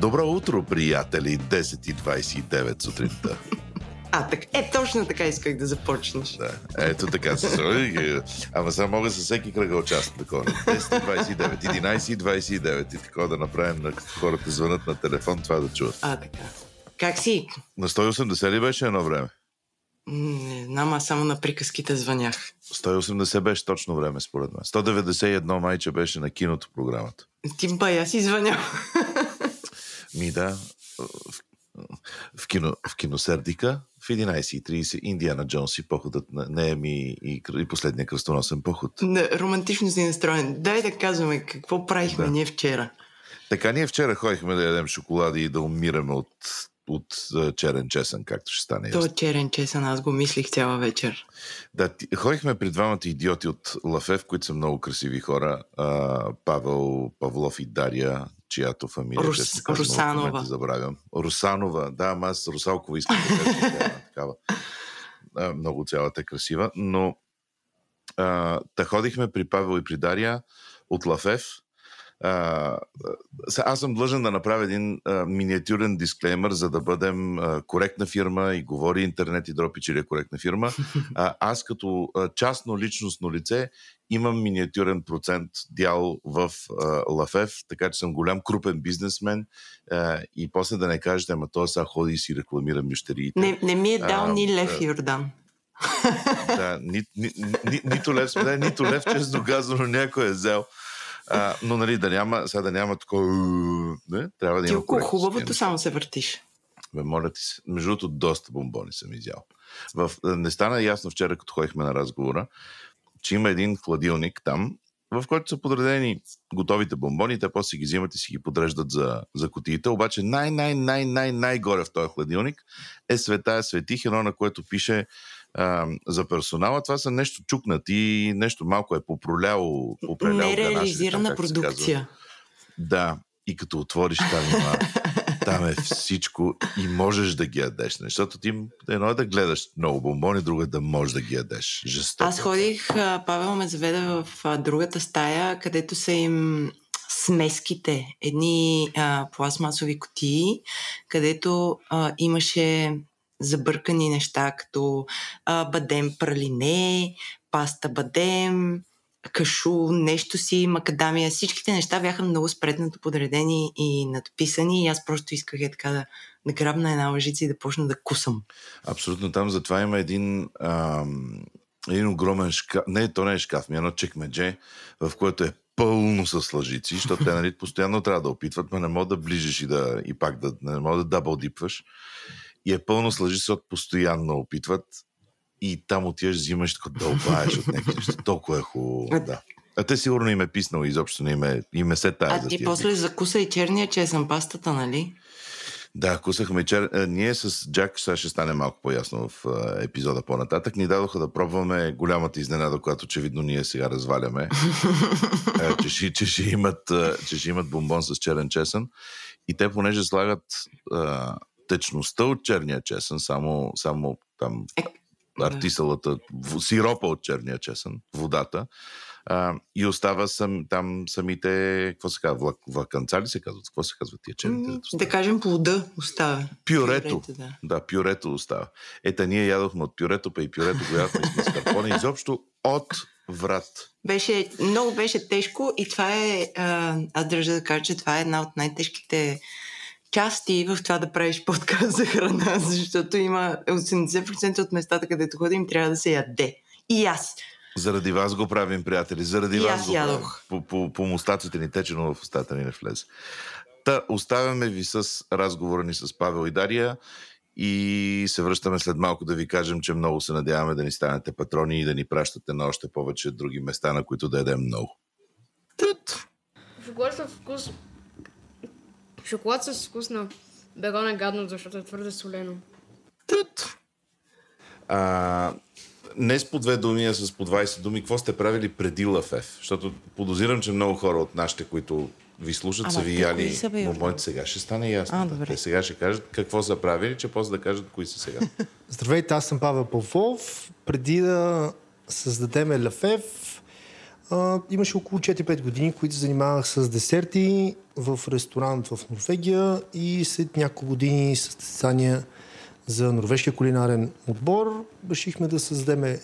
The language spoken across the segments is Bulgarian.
Добро утро, приятели! 10.29 сутринта. А, так, е, точно така исках да започнеш. Да, ето така се. Ама сега мога със всеки кръгъл част такова. 10.29, 11.29 и такова да направим, на хората звънат на телефон, това да чуват. А, така. Как си? На 180 ли беше едно време? Не знам, аз само на приказките звънях. 180 беше точно време, според мен. 191 майче беше на киното програмата. Ти бая си звънял. Ми да, в, в, кино, в киносердика в 11.30 Индиана Джонс и походът на Нееми и, и последния кръстоносен поход. Не, романтично си настроен. Дай да казваме какво правихме Да. ние вчера. Така, ние вчера ходихме да ядем шоколади и да умираме от, от черен чесън, както ще стане. То ясно. черен чесън, аз го мислих цяла вечер. Да, ходихме при двамата идиоти от Лафев, които са много красиви хора. А, Павел Павлов и Дария, чиято фамилия Рус- честно в Русанова. забравям. Русанова, да, ама аз Русалкова искам да кажа, е такава. А, много цялата е красива, но а, та ходихме при Павел и при Дария от Лафев. А, аз съм длъжен да направя един а, миниатюрен дисклеймер, за да бъдем а, коректна фирма и говори интернет и дропи, че ли е коректна фирма. А, аз като а, частно личностно лице имам миниатюрен процент дял в а, Лафев, така че съм голям крупен бизнесмен а, и после да не кажете, ама той сега ходи и си рекламира мющериите. Не, не ми е дал А, ни лев да. Йордан. Да, ни, ни, ни, нито лев сме, нито лев, честно казано, някой е взел. А, но нали, да няма, сега да няма такова... Не, трябва да Ти има около хубавото само се въртиш. Бе, моля ти се. Между другото, доста бомбони съм изял. В, не стана ясно вчера, като ходихме на разговора, че има един хладилник там, в който са подредени готовите бомбони, те после ги взимат и си ги подреждат за, за кутиите. Обаче най-най-най-най-най-горе в този хладилник е света светих, едно на което пише а, за персонала. Това са нещо чукнати, нещо малко е попроляло, попроляло Нереализирана казва. продукция. Да, и като отвориш там, там е всичко и можеш да ги ядеш. Защото ти едно е да гледаш много бомбони, друго е да можеш да ги ядеш. Жестоко. Аз ходих, Павел ме заведе в другата стая, където са им смеските, едни а, пластмасови кутии, където а, имаше забъркани неща, като а, бадем пралине, паста бадем, кашу, нещо си, макадамия. Всичките неща бяха много спреднато подредени и надписани и аз просто исках е така да, да грабна една лъжица и да почна да кусам. Абсолютно там затова има един, ам, един огромен шкаф. Не, то не е шкаф, ми е едно чекмедже, в което е пълно с лъжици, защото те нали, постоянно трябва да опитват, но не могат да ближиш и, да, и пак да не могат да дабъл дипваш. И е пълно с лъжици, защото постоянно опитват и там отиваш, взимаш така дълбаеш от някакви неща. Толкова е хубаво. Да. А те сигурно им е писнало изобщо, не им е, им е се тая А за ти после закуса и черния чесън пастата, нали? Да, кусахме чер... Ние с Джак, сега ще стане малко по-ясно в епизода по-нататък, ни дадоха да пробваме голямата изненада, която очевидно ние сега разваляме, че, ще, че, ще имат, че ще имат бомбон с черен чесън. И те, понеже слагат а, течността от черния чесън, само, само там Е, артисалата, сиропа от черния чесън, водата, а, и остава сам, там самите, какво се казва, влак, влаканца ли се казват? Какво се казват тия черните? Да кажем плода оставя. Пюрето. да. Да, пюрето остава. Ета, ние ядохме от пюрето, па и пюрето го ядохме с маскарпоне. Изобщо от врат. Беше, много беше тежко и това е, а, аз държа да кажа, че това е една от най-тежките части в това да правиш подкаст за храна, защото има 80% от местата, където ходим, трябва да се яде. И аз. Заради вас го правим, приятели. Заради И вас аз го правим. ядох. По, по, по мустаците ни тече, но в устата ни не влезе. Та, оставяме ви с разговора ни с Павел и Дария и се връщаме след малко да ви кажем, че много се надяваме да ни станете патрони и да ни пращате на още повече други места, на които да ядем много. Тут. С вкус... Шоколад с вкус на бегон е гадно, защото е твърде солено. Тут. А, не с по две думи, а с по 20 думи. Какво сте правили преди Лафев? Защото подозирам, че много хора от нашите, които ви слушат, Ама са ви яли бомбоните. Сега ще стане ясно. А, добре. Те сега ще кажат какво са правили, че после да кажат кои са сега. Здравейте, аз съм Павел Павлов. Преди да създадем Лафев, Имаше около 4-5 години, които се занимавах с десерти в ресторант в Норвегия и след няколко години състезания за норвежкия кулинарен отбор решихме да създадем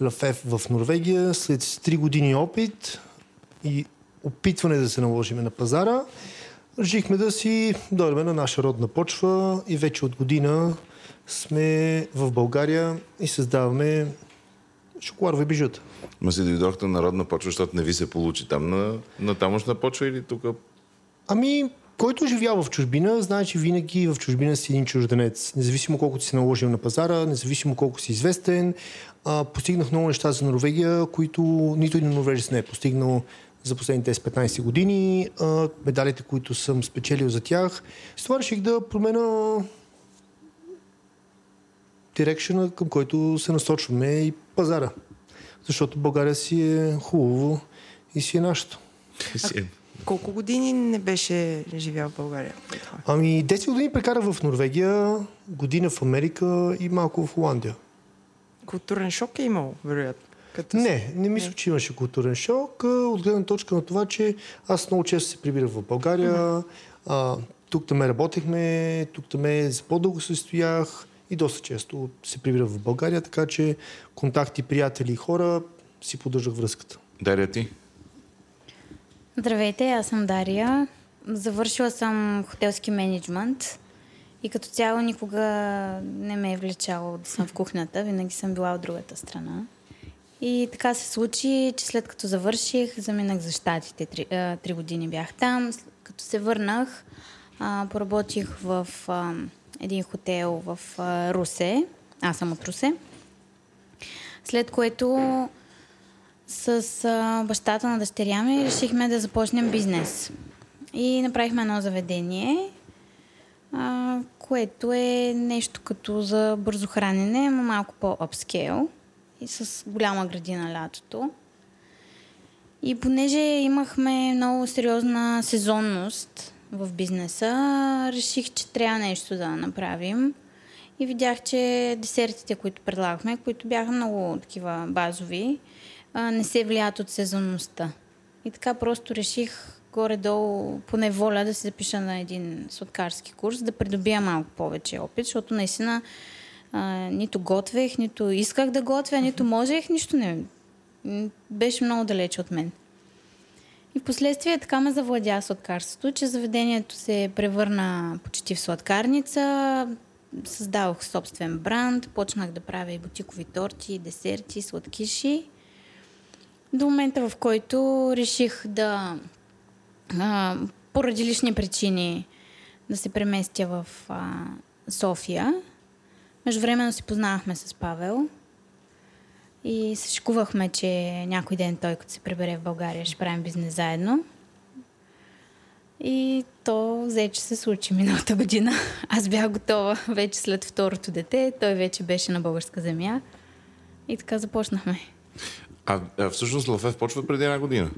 Лафев в Норвегия. След 3 години опит и опитване да се наложим на пазара, решихме да си дойдем на наша родна почва и вече от година сме в България и създаваме шоколадови бижута. Ма си дойдохте на родна почва, защото не ви се получи там на, на тамошна почва или тук? Ами, който живял в чужбина, знае, че винаги в чужбина си един чужденец. Независимо колко си се наложил на пазара, независимо колко си известен. А, постигнах много неща за Норвегия, които нито един норвежец не е постигнал за последните 10-15 години. А, медалите, които съм спечелил за тях. С това реших да променя дирекшена, към който се насочваме и пазара. Защото България си е хубаво и си е нашето. Си- Колко години не беше живял в България? Ами 10 години прекарах в Норвегия, година в Америка и малко в Холандия. Културен шок е имал, вероятно. Като Не, не мисля, че имаше културен шок. От гледна точка на това, че аз много често се прибирах в България. А, тук там работехме, тук там за по-дълго се стоях и доста често се прибирах в България, така че контакти, приятели и хора си поддържах връзката. Дария ти? Здравейте, аз съм Дария. Завършила съм хотелски менеджмент и като цяло никога не ме е влечало да съм в кухнята, винаги съм била от другата страна. И така се случи, че след като завърших, заминах за щатите. Три, три години бях там. Като се върнах, а, поработих в а, един хотел в Русе. Аз съм от Русе. След което с бащата на дъщеря ми решихме да започнем бизнес. И направихме едно заведение, което е нещо като за бързо хранене, но малко по-апскейл и с голяма градина лятото. И понеже имахме много сериозна сезонност в бизнеса, реших, че трябва нещо да направим. И видях, че десертите, които предлагахме, които бяха много такива базови, не се влияят от сезонността. И така просто реших горе-долу по неволя да се запиша на един сладкарски курс, да придобия малко повече опит, защото наистина а, нито готвех, нито исках да готвя, нито можех, нищо не. Беше много далече от мен. И в последствие така ме завладя сладкарството, че заведението се превърна почти в сладкарница. Създавах собствен бранд, почнах да правя и бутикови торти, десерти, сладкиши. До момента, в който реших да, а, поради лични причини, да се преместя в а, София. Междувременно си познавахме с Павел и се шкувахме, че някой ден той, като се прибере в България, ще правим бизнес заедно. И то взе, че се случи миналата година. Аз бях готова вече след второто дете. Той вече беше на българска земя. И така започнахме. А, а всъщност Лафев почва преди една година.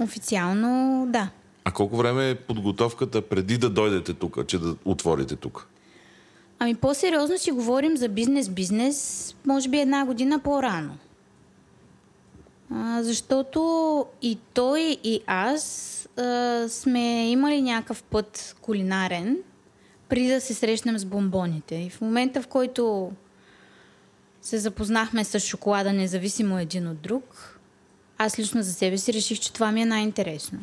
Официално, да. А колко време е подготовката преди да дойдете тук, че да отворите тук? Ами по-сериозно си говорим за бизнес-бизнес, може би една година по-рано. А, защото и той, и аз а, сме имали някакъв път кулинарен, преди да се срещнем с бомбоните. И в момента, в който се запознахме с шоколада, независимо един от друг, аз лично за себе си реших, че това ми е най-интересно.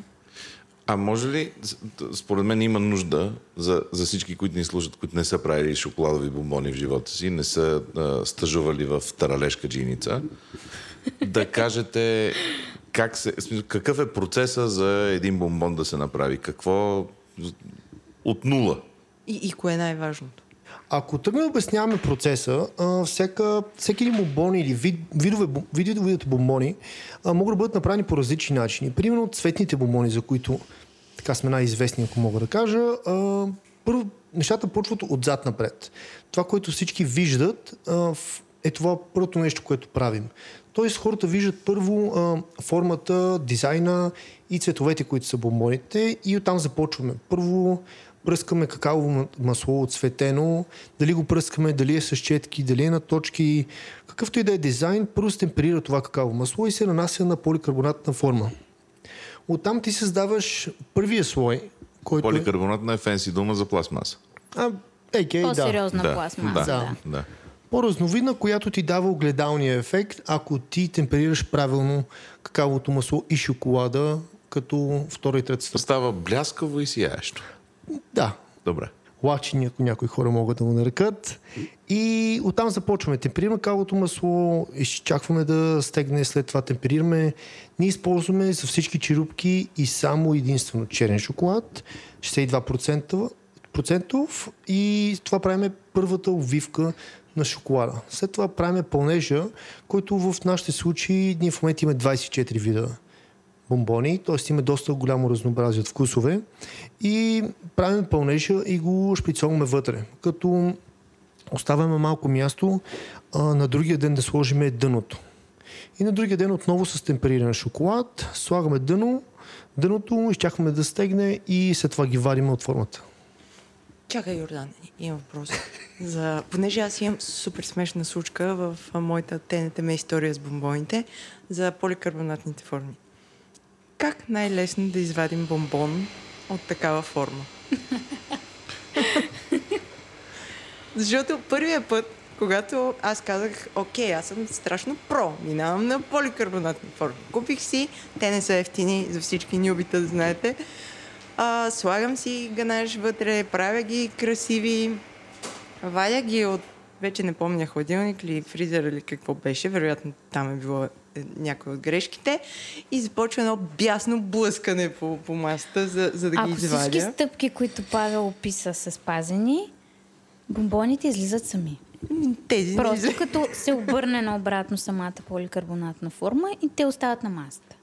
А може ли, според мен има нужда за, за всички, които ни слушат, които не са правили шоколадови бомбони в живота си, не са а, стъжували в таралежка джиница, да кажете как се, какъв е процеса за един бомбон да се направи? Какво от нула? И, и кое е най-важното? Ако тръгнем да обясняваме процеса, а, всеки един бомбон или вид, видове, видовете бомбони могат да бъдат направени по различни начини. Примерно цветните бомбони, за които така сме най-известни, ако мога да кажа, първо нещата почват отзад напред. Това, което всички виждат, е това първото нещо, което правим. Тоест хората виждат първо а, формата, дизайна и цветовете, които са бомбоните и оттам започваме. Първо пръскаме какаово ма- масло отцветено, дали го пръскаме, дали е с четки, дали е на точки, Какъвто и да е дизайн, първо се темперира това какао масло и се нанася на поликарбонатна форма. Оттам ти създаваш първия слой, който е... Поликарбонатна е фенси дума за пластмаса. А, екей, да. По-сериозна да, пластмаса. да, Да. да. По-разновидна, която ти дава огледалния ефект, ако ти темперираш правилно какавото масло и шоколада, като втора и трета стъпка. Става бляскаво и сияещо. Да, Добре. лачини, ако някои хора могат да го нарекат. И оттам започваме. Темперираме кавото масло, изчакваме да стегне, след това темперираме. Ние използваме за всички черупки и само единствено черен шоколад, 62% процентов и това правиме първата обвивка на шоколада. След това правиме пълнежа, който в нашите случаи ние в момента имаме 24 вида бомбони, т.е. има доста голямо разнообразие от вкусове и правим пълнежа и го шпицоваме вътре, като оставяме малко място а, на другия ден да сложиме дъното. И на другия ден отново с темпериран шоколад слагаме дъно, дъното изчакваме да стегне и след това ги вадим от формата. Чакай, Йордан, имам въпрос. За... Понеже аз имам супер смешна случка в моята ТНТМ история с бомбоните за поликарбонатните форми. Как най-лесно да извадим бомбон от такава форма? Защото първия път, когато аз казах, окей, аз съм страшно про, минавам на поликарбонатни форми. Купих си, те не са ефтини за всички нюбита, да знаете. А, слагам си ганаш вътре, правя ги красиви, вадя ги от, вече не помня, хладилник или фризер или какво беше, вероятно там е било някой от грешките и започва едно бясно блъскане по, по масата, за, за да ги Ако всички извадя. стъпки, които Павел описа, са спазени, бомбоните излизат сами. Тези не Просто излизат. като се обърне наобратно самата поликарбонатна форма и те остават на масата.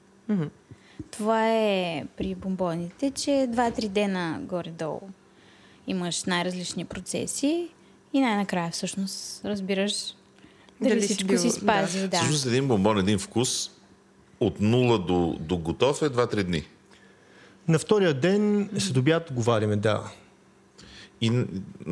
Това е при бомбоните, че 2-3 дена горе-долу имаш най-различни процеси и най-накрая всъщност разбираш дали, Дали си всичко бил- си спази. Да. Всъщност един бомбон, един вкус от нула до, до готов е 2-3 дни. На втория ден се добят го вадиме, да. И, не,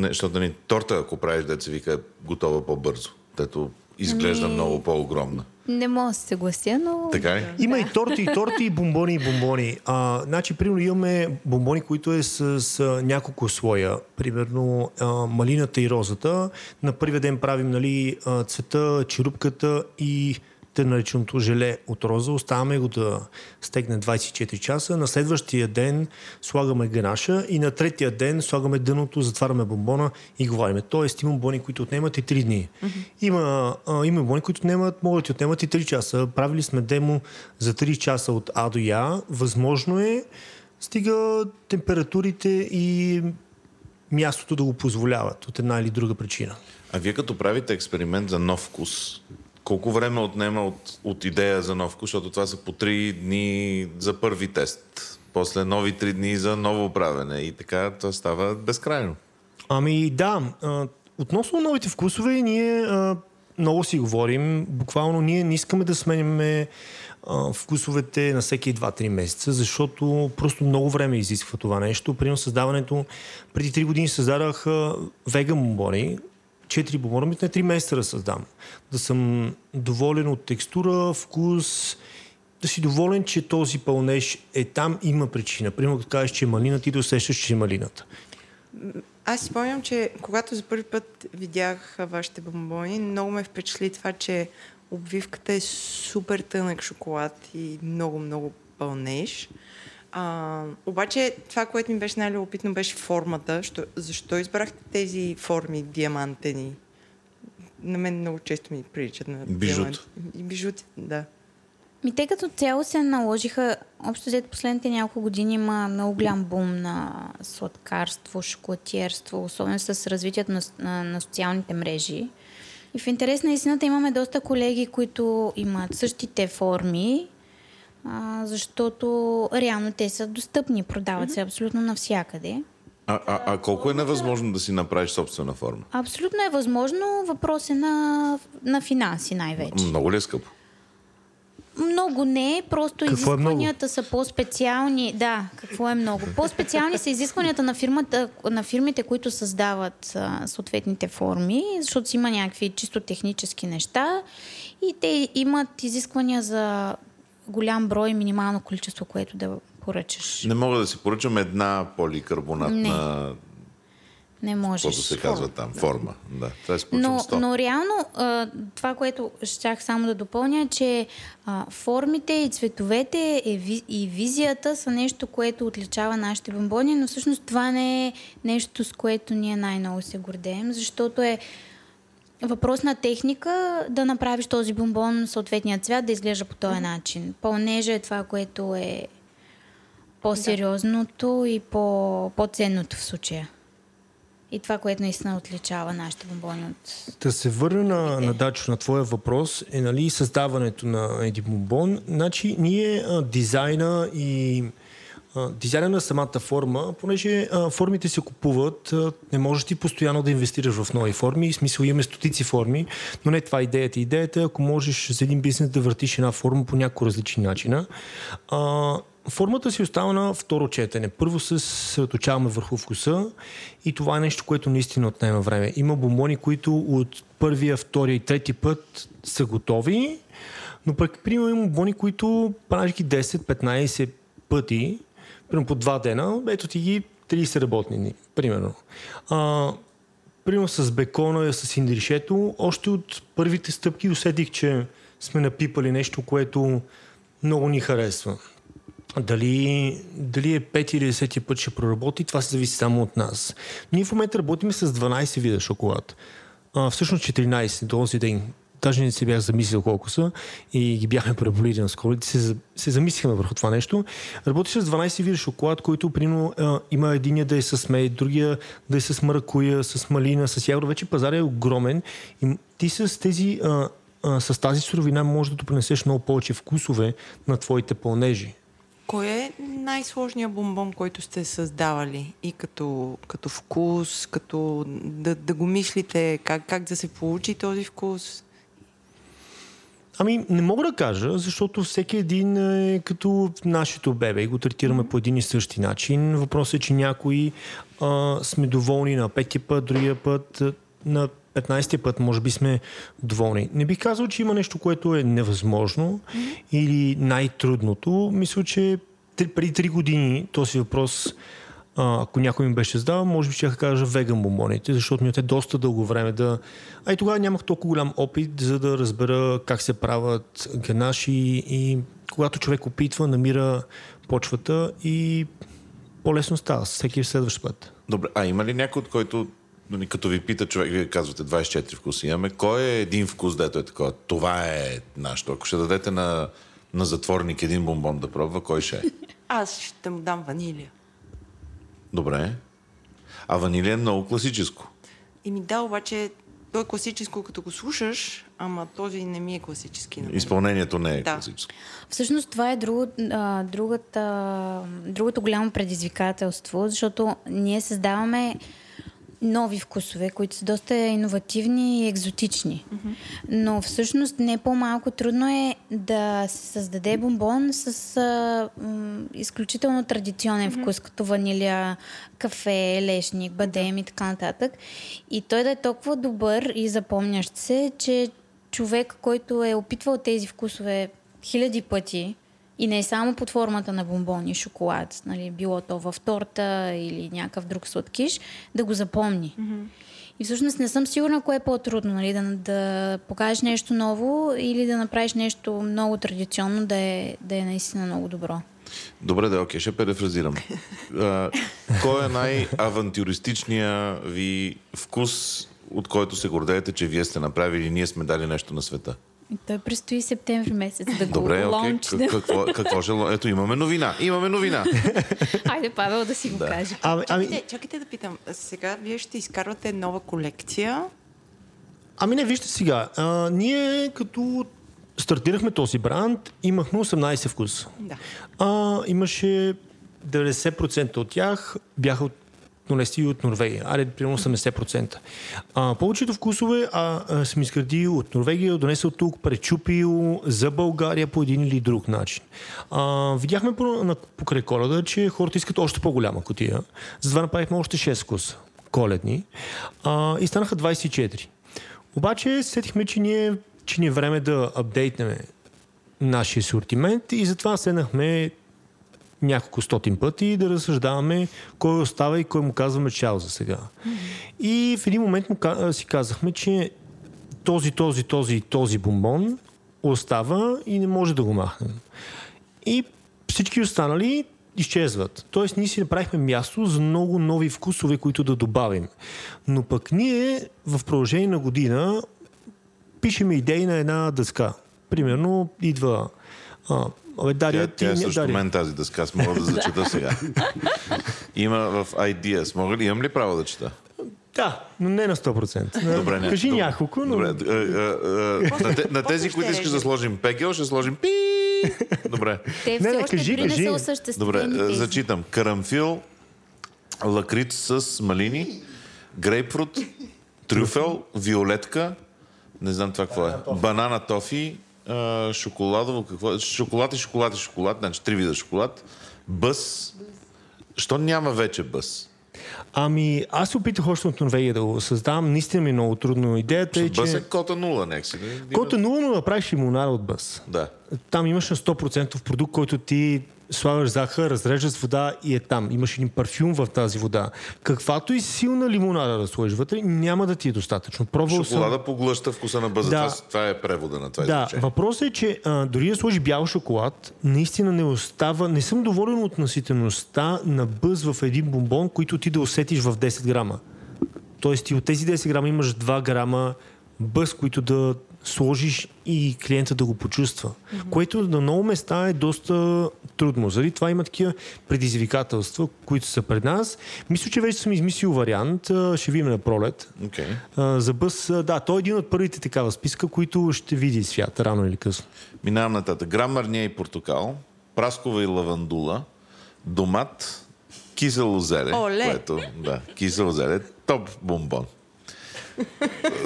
защото нали, торта, ако правиш, деца вика, е готова по-бързо. Тето изглежда Ами- много по-огромна. Не мога да се съглася, но... Така ли? Има и торти, и торти, и бомбони, и бомбони. А, значи, примерно, имаме бомбони, които е с, с няколко слоя. Примерно, а, малината и розата. На първия ден правим нали, цвета, черупката и те нареченото желе от роза. Оставяме го да стегне 24 часа. На следващия ден слагаме ганаша и на третия ден слагаме дъното, затваряме бомбона и го вадим. Тоест има бомбони, които отнемат и 3 дни. Има, а, има бомбони, които отнемат, могат да ти отнемат и 3 часа. Правили сме демо за 3 часа от А до Я. Възможно е, стига температурите и мястото да го позволяват от една или друга причина. А вие като правите експеримент за нов вкус, колко време отнема от, от идея за нов вкус, защото това са по 3 дни за първи тест, после нови 3 дни за ново правене и така това става безкрайно. Ами да, относно новите вкусове, ние много си говорим. Буквално ние не искаме да сменяме вкусовете на всеки 2-3 месеца, защото просто много време изисква това нещо. Примерно създаването, преди 3 години създадах веган бомбони, 4 бомбона, ми на 3 месеца да създам. Да съм доволен от текстура, вкус, да си доволен, че този пълнеж е там, има причина. Примерно, като кажеш, че е малина, ти да усещаш, че е малината. Аз спомням, че когато за първи път видях вашите бомбони, много ме впечатли това, че обвивката е супер тънък шоколад и много, много пълнеж. А, обаче това, което ми беше най-любопитно, беше формата. Що, защо избрахте тези форми диамантени? На мен много често ми приличат на Бижут. диаманти. И бижут, да. Ми те като цяло се наложиха, общо взето последните няколко години има много голям бум на сладкарство, шоколатиерство, особено с развитието на, на, на социалните мрежи. И в интерес на истината имаме доста колеги, които имат същите форми, а, защото реално те са достъпни, продават се абсолютно навсякъде. А, а, а колко е невъзможно да си направиш собствена форма? Абсолютно е възможно, въпрос е на, на финанси най-вече. Много ли е скъпо? Много не, просто Какво е много? изискванията са по-специални. Да, какво е много? По-специални са изискванията на, фирмата, на фирмите, които създават а, съответните форми, защото си има някакви чисто технически неща и те имат изисквания за голям брой минимално количество, което да поръчаш. Не мога да си поръчам една поликарбонатна, Не можеш. каквото се казва там, форма. Да, това е Но, 100. но реално това, което щях само да допълня, е, че формите и цветовете и, ви, и визията са нещо, което отличава нашите бомбони, но всъщност това не е нещо, с което ние най-много се гордеем, защото е въпрос на техника да направиш този бомбон съответния цвят да изглежда по този начин. Пълнежа е това, което е по-сериозното и по- по-ценното в случая. И това, което наистина отличава нашите бомбони от... Да се върна на, на Дачо, на твоя въпрос, е нали, създаването на един бомбон. Значи, ние а, дизайна и дизайна на самата форма, понеже а, формите се купуват, а, не можеш ти постоянно да инвестираш в нови форми, в смисъл имаме стотици форми, но не това е идеята. Идеята е, ако можеш за един бизнес да въртиш една форма по няколко различни начина. А, Формата си остава на второ четене. Първо се съсредоточаваме върху вкуса и това е нещо, което наистина отнема време. Има бомбони, които от първия, втория и трети път са готови, но пък, примерно, има бомбони, които правиш ги 10-15 пъти, примерно по два дена, ето ти ги 30 работни дни, примерно. А, примерно с бекона, с индришето, още от първите стъпки усетих, че сме напипали нещо, което много ни харесва. Дали, дали е 5 или 10 път ще проработи, това се зависи само от нас. Ние в момента работим с 12 вида шоколад. А, всъщност 14 до този ден. Даже не се бях замислил колко са и ги бяхме преболили на скоро. Се, се замислихме върху това нещо. Работи с 12 вида шоколад, който примерно а, има единия да е с мед, другия да е с маракуя, с малина, с ягода. Вече пазар е огромен и ти с тези а, а, с тази суровина можеш да допринесеш много повече вкусове на твоите пълнежи. Кой е най-сложният бомбон, който сте създавали? И като, като вкус, като да, да го мислите, как, как да се получи този вкус? Ами, не мога да кажа, защото всеки един е като нашето бебе и го третираме mm-hmm. по един и същи начин. Въпросът е, че някои а, сме доволни на петия път, другия път, а, на 15-ти път може би сме доволни. Не бих казал, че има нещо, което е невъзможно mm-hmm. или най-трудното. Мисля, че преди 3 години този въпрос а, ако някой ми беше задал, може би ще я кажа веган бомбоните, защото ми отне доста дълго време да... А и тогава нямах толкова голям опит, за да разбера как се правят ганаши и когато човек опитва, намира почвата и по-лесно става с всеки следващ път. Добре, а има ли някой, от който, нали, като ви пита човек, вие казвате 24 вкуса имаме, кой е един вкус, дето е такова? Това е нашето. Ако ще дадете на, на затворник един бомбон да пробва, кой ще е? Аз ще му дам ванилия. Добре. А ванилия е много класическо. И ми да, обаче то е класическо, като го слушаш, ама този не ми е класически. На мен. Изпълнението не е Да. класическо. Всъщност това е друго, а, другата, другото голямо предизвикателство, защото ние създаваме нови вкусове, които са доста иновативни и екзотични. Mm-hmm. Но всъщност не по-малко трудно е да се създаде бомбон с а, м, изключително традиционен mm-hmm. вкус, като ванилия, кафе, лешник, бадем и така нататък. И той да е толкова добър и запомнящ се, че човек, който е опитвал тези вкусове хиляди пъти, и не само под формата на бомбони, шоколад, нали, било то в торта или някакъв друг сладкиш, да го запомни. Mm-hmm. И всъщност не съм сигурна кое е по-трудно, нали, да, да покажеш нещо ново или да направиш нещо много традиционно, да е, да е наистина много добро. Добре, да, окей, ще перефразирам. А, кой е най-авантюристичният ви вкус, от който се гордеете, че вие сте направили и ние сме дали нещо на света? И той предстои септември месец да го Добре, лаунчнем. Какво, какво ще... ло- Ето, имаме новина. Имаме новина. Айде, Павел, да си го каже. Ами, ами, Чакайте, чакайте да питам. Сега вие ще изкарвате нова колекция. ами не, вижте сега. А, ние като стартирахме този бранд, имахме 18 вкуса. Да. А, имаше 90% от тях бяха от донести от Норвегия. Аре, примерно 80%. А, повечето вкусове а, а, съм изградил от Норвегия, донесъл тук, пречупил за България по един или друг начин. А, видяхме по, на, покрай коледа, че хората искат още по-голяма котия. Затова направихме още 6 вкуса коледни а, и станаха 24. Обаче сетихме, че ние, че ни е време да апдейтнем нашия асортимент и затова седнахме няколко стотин пъти да разсъждаваме кой остава и кой му казваме чао за сега. И в един момент му, си казахме, че този, този, този, този бомбон остава и не може да го махнем. И всички останали изчезват. Тоест ние си направихме място за много нови вкусове, които да добавим. Но пък ние в продължение на година пишеме идеи на една дъска. Примерно идва а, Абе, Дария, Тя, тя е срещу мен тази дъска, аз мога да зачета сега. Има в Ideas. Мога ли, имам ли право да чета? Да, но не на 100%. Добре, не. Кажи Добре. няколко, но... Добре, а, а, а, на, те- на тези, които искаш да сложим пегел, ще сложим пи. Добре. Те Не, все не, още кажи, дори не кажи. са Добре, тези. зачитам. Карамфил, лакриц с малини, грейпфрут, трюфел, виолетка, не знам това какво е, банана тофи, а, шоколадово, какво е? Шоколад и шоколад и шоколад, значи три вида шоколад, бъс. Що няма вече бъс? Ами, аз се опитах още от Норвегия да го създавам. Наистина ми е много трудно. Идеята е, Бъс че... е кота нула, нали? Който е нула, но направиш лимонада от бъс. Да. Там имаш на 100% продукт, който ти слагаш захар, разреждаш с вода и е там. Имаш един парфюм в тази вода. Каквато и силна лимонада да сложиш вътре, няма да ти е достатъчно. Пробвал съм... Шоколада поглъща вкуса на бъза. Да. Това, е превода на това Да, изречение. въпросът е, че а, дори да сложи бял шоколад, наистина не остава. Не съм доволен от наситеността на бъз в един бомбон, който ти да усетиш в 10 грама. Тоест ти от тези 10 грама имаш 2 грама бъз, които да сложиш и клиента да го почувства. Mm-hmm. Което на много места е доста трудно. Заради това има такива предизвикателства, които са пред нас. Мисля, че вече съм измислил вариант. Ще видим на пролет. Okay. За бъз, а, да, той е един от първите такава списка, които ще види свят рано или късно. Минавам нататък. Грам марния и портокал, праскова и лавандула, домат, кисело зеле. Оле! Което, да, кисело зеле. Топ бомбон.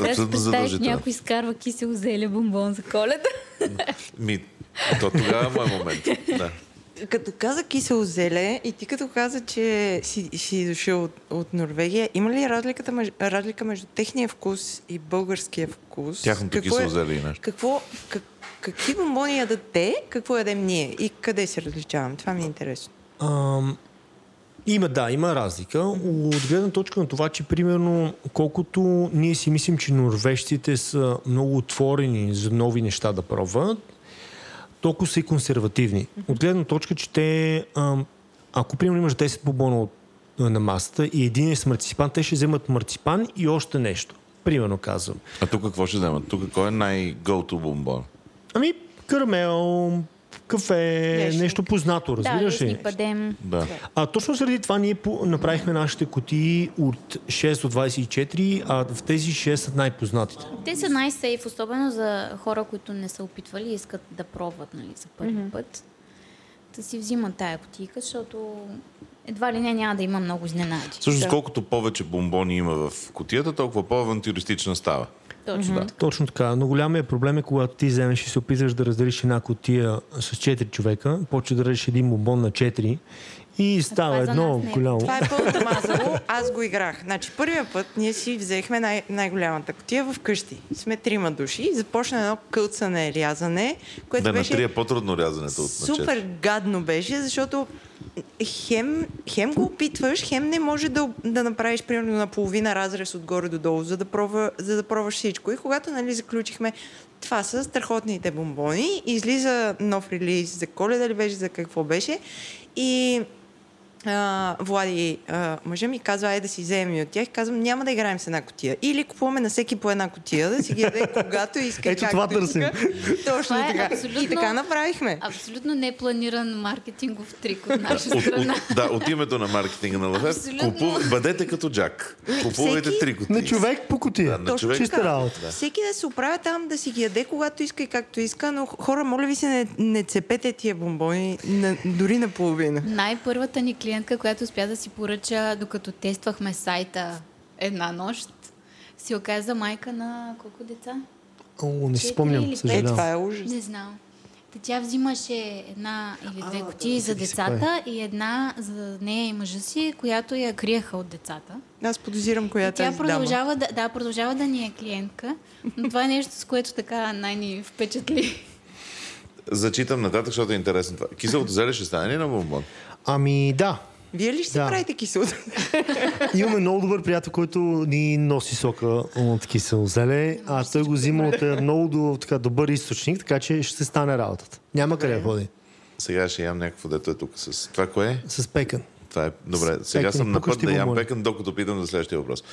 Абсолютно задължително. някой изкарва кисело зеле бомбон за коледа. Ми, то тогава е мой момент. Да. Като каза кисело зеле и ти като каза, че си, си дошъл от, от Норвегия, има ли разликата, меж, разлика между техния вкус и българския вкус? Тяхното кисело е, зеле и нещо. Какво, как, какви бомбони ядат те, какво ядем ние и къде се различаваме? Това ми е интересно. Ам, има, да, има разлика. От гледна точка на това, че примерно колкото ние си мислим, че норвежците са много отворени за нови неща да пробват, толкова са и консервативни. От гледна точка, че те, ако примерно имаш 10 бобона на масата и един е с марципан, те ще вземат марципан и още нещо. Примерно казвам. А тук какво ще вземат? Тук кой е най-go-to бомбон? Ами, карамел, кафе, Лешник. нещо познато, Да, разбираш ли? лесни падем. Да. А точно заради това ние по- направихме нашите кутии от 6 до 24, а в тези 6 са най-познатите. Те са най-сейф, особено за хора, които не са опитвали и искат да пробват нали, за първи mm-hmm. път. Да си взимат тая кутийка, защото едва ли не няма да има много изненади. Да. колкото повече бомбони има в котията, толкова по-авантюристична става. Точно. Mm-hmm. Точно така. Но голямия проблем е, когато ти вземеш и се опиташ да разделиш една кутия с 4 човека, почва да режеш един бомбон на 4 и става за едно нас не е. голямо. Това е пълното мазало. Аз го играх. Значи, първия път ние си взехме най- най-голямата котия вкъщи. Сме трима души и започна едно кълцане, рязане, което Да, на беше три е по-трудно рязането от на супер гадно беше, защото хем, хем го опитваш, хем не може да, да направиш примерно на половина разрез отгоре до долу, за да, пробва, за да пробваш всичко. И когато нали, заключихме, това са страхотните бомбони, излиза нов релиз за коледа ли беше, за какво беше. И а, Влади, а, мъжа ми казва, ай да си вземем и от тях. Казвам, няма да играем с една котия. Или купуваме на всеки по една котия, да си ги яде когато иска. Ето това търсим. Точно Това е така. абсолютно- И така направихме. Абсолютно непланиран маркетингов трик от наша страна. от, да, от името на маркетинга на Абсолютно. купув... бъдете като Джак. Купувайте всеки- три кутии. На човек по кутия. Да, на Точно човек. Чиста работа. Всеки да се оправя там, да си ги яде, когато иска и както иска, но хора, моля ви се, не, не цепете тия бомбони на, дори наполовина. Най-първата ни клиентка клиентка, която успя да си поръча, докато тествахме сайта една нощ, си оказа майка на колко деца? О, не си спомням, или Е, съжалявам. това е ужас. Не знам. Та тя взимаше една или две кутии да, за децата и една за нея и мъжа си, която я криеха от децата. Аз подозирам коя е Тя тази дама. продължава да, да, продължава да ни е клиентка, но това е нещо, с което така най-ни впечатли. Зачитам нататък, защото е интересно това. Киселото зеле ще стане ли на бомбон? Ами да, Вие ли ще си Да. правите кисело? Имаме много добър приятел, който ни носи сока от кисело зеле, а той го взима от е, много до, така, добър източник, така че ще се стане работата. Няма къде да ходи. Сега ще ям някакво, дето е тук с... Това кое е? С пекан. Това е... Добре, сега Пекани, съм на път да ям пекан, докато питам за следващия въпрос.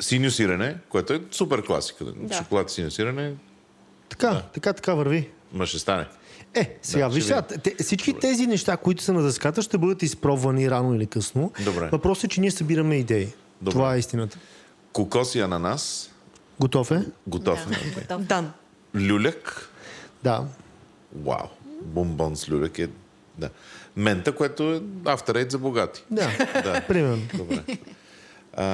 Синьо сирене, което е супер класика. Да. Шоколад сирене, Така, така, така върви. ма ще стане. Е, сега, Да, виж сега, те, всички тези неща, които са на дъската, ще бъдат изпробвани рано или късно. Добре. Въпросът е, че ние събираме идеи. Добре. Това е истината. Кокос и ананас, Готов е? готов. Да, е. готов. Дан. Люляк, Да. вау. Бомбон с люляк е... Да. Мента, което е авторейт за богати. Да, Да. примерно. Добре. А,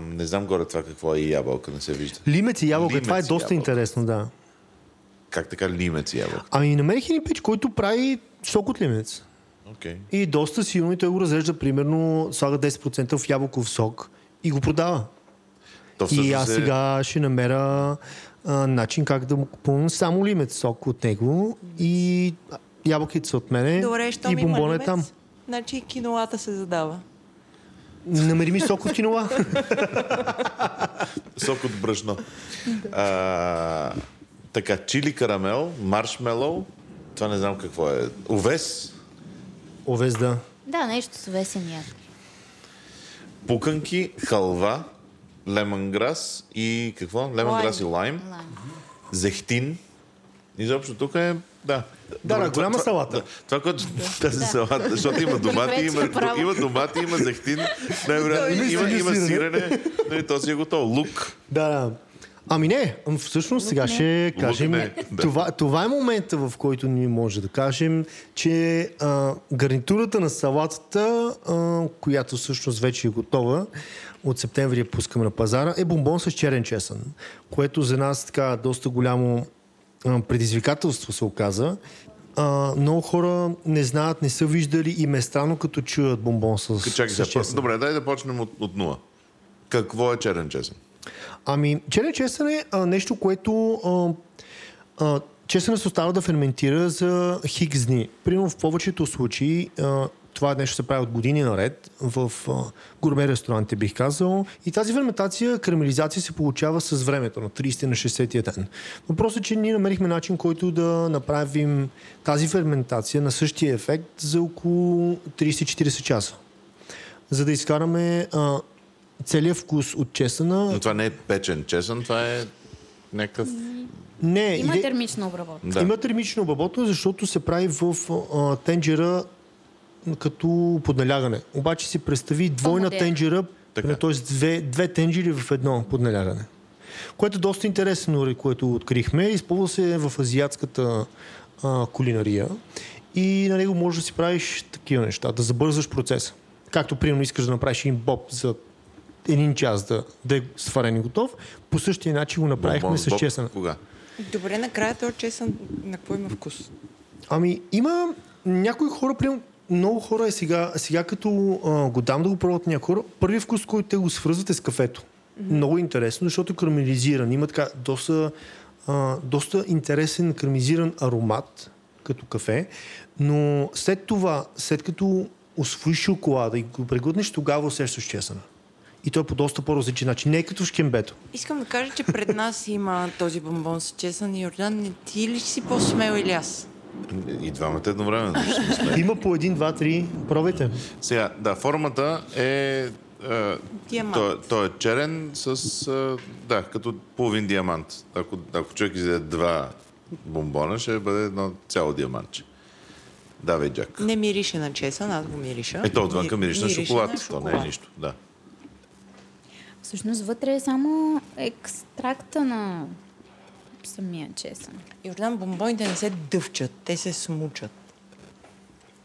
не знам горе това какво е и ябълка, не се вижда. Лимец и ябълка, Лимец това е доста ябълка. интересно, да. Как така лимец ябълка? Ами намерих един пич, който прави сок от лимец. Окей. И доста силно и той го разрежда примерно, слага 10% в ябълков сок и го продава. То И аз е- сега ще намеря а, начин как да му купувам само лимец сок от него и ябълките са от мене Добре, и ми има бомбон е там. Значи и кинолата се задава. Намери ми сок от кинола. Сок от брашно. а, така, чили карамел, маршмелоу, това не знам какво е. Овес, Овес, да. Да, нещо с весен яд. пуканки, халва, лемонграс и какво? Лемонграс и лайм, Лайм. зехтин. Изобщо тук е, да. Да, да, голяма това, салата. Да, това, което тази салата, защото има домати, има, има домати, има зехтин, най-вероятно Има има, има сирене. сирене, нали, то си е готово. Лук. Да, да. Ами не, всъщност сега ще кажем, не, това, това е момента, в който ние може да кажем, че а, гарнитурата на салатата, а, която всъщност вече е готова, от септември я пускаме на пазара, е бомбон с черен чесън, което за нас така доста голямо а, предизвикателство се оказа. А, много хора не знаят, не са виждали и ме е странно като чуят бомбон с, Чакай с чесън. Добре, дай да почнем от, от нула. Какво е черен чесън? Ами, черен чесън е а, нещо, което а, а, чесънът се остава да ферментира за хикс дни. Примерно в повечето случаи а, това нещо се прави от години наред в а, ресторанти, бих казал. И тази ферментация, карамелизация се получава с времето, на 30 на 60 ден. Въпросът е, че ние намерихме начин, който да направим тази ферментация на същия ефект за около 30-40 часа. За да изкараме а, целият вкус от чесъна. Но това не е печен чесън, това е някакъв... Не, Има иде- термична обработка. Да. Има термично обработване, защото се прави в а, тенджера като подналягане. Обаче си представи двойна тенджера, т.е. Две, две тенджери в едно подналягане. Което е доста интересно, което открихме. Използва се в азиатската а, кулинария и на него можеш да си правиш такива неща, да забързаш процеса. Както, примерно, искаш да направиш един боб за един час да, да е сварен и готов, по същия начин го направихме Бомбон с чесън. Кога? Добре, накрая този чесън на какво има вкус? Ами, има някои хора, примерно, много хора е сега, сега като а, го дам да го пробват някои хора, първият вкус, който те го свързват е с кафето. Mm-hmm. Много интересно, защото е карамелизиран. Има така доста, а, доста интересен карамелизиран аромат, като кафе, но след това, след като освоиш шоколада и го преглътнеш, тогава усещаш чесъна. И той е по доста по-различен начин. Не е като в шкембето. Искам да кажа, че пред нас има този бомбон с чесън и Йордан. Не ти ли си по-смел или аз? И двамата едновременно. Има по един, два, три. Пробайте. Сега, да, формата е... е Диамант. той, той е черен с... е, да, като половин диамант. Ако, ако човек изяде два бомбона, ще бъде едно цяло диамантче. Давай, Джак. Не мирише на чесън, аз го мириша. Ето отвънка мириш на Мирише шоколад. То не е нищо. Да. Всъщност вътре е само екстракта на самия чесън. Йордан, бомбоните не се дъвчат, те се смучат.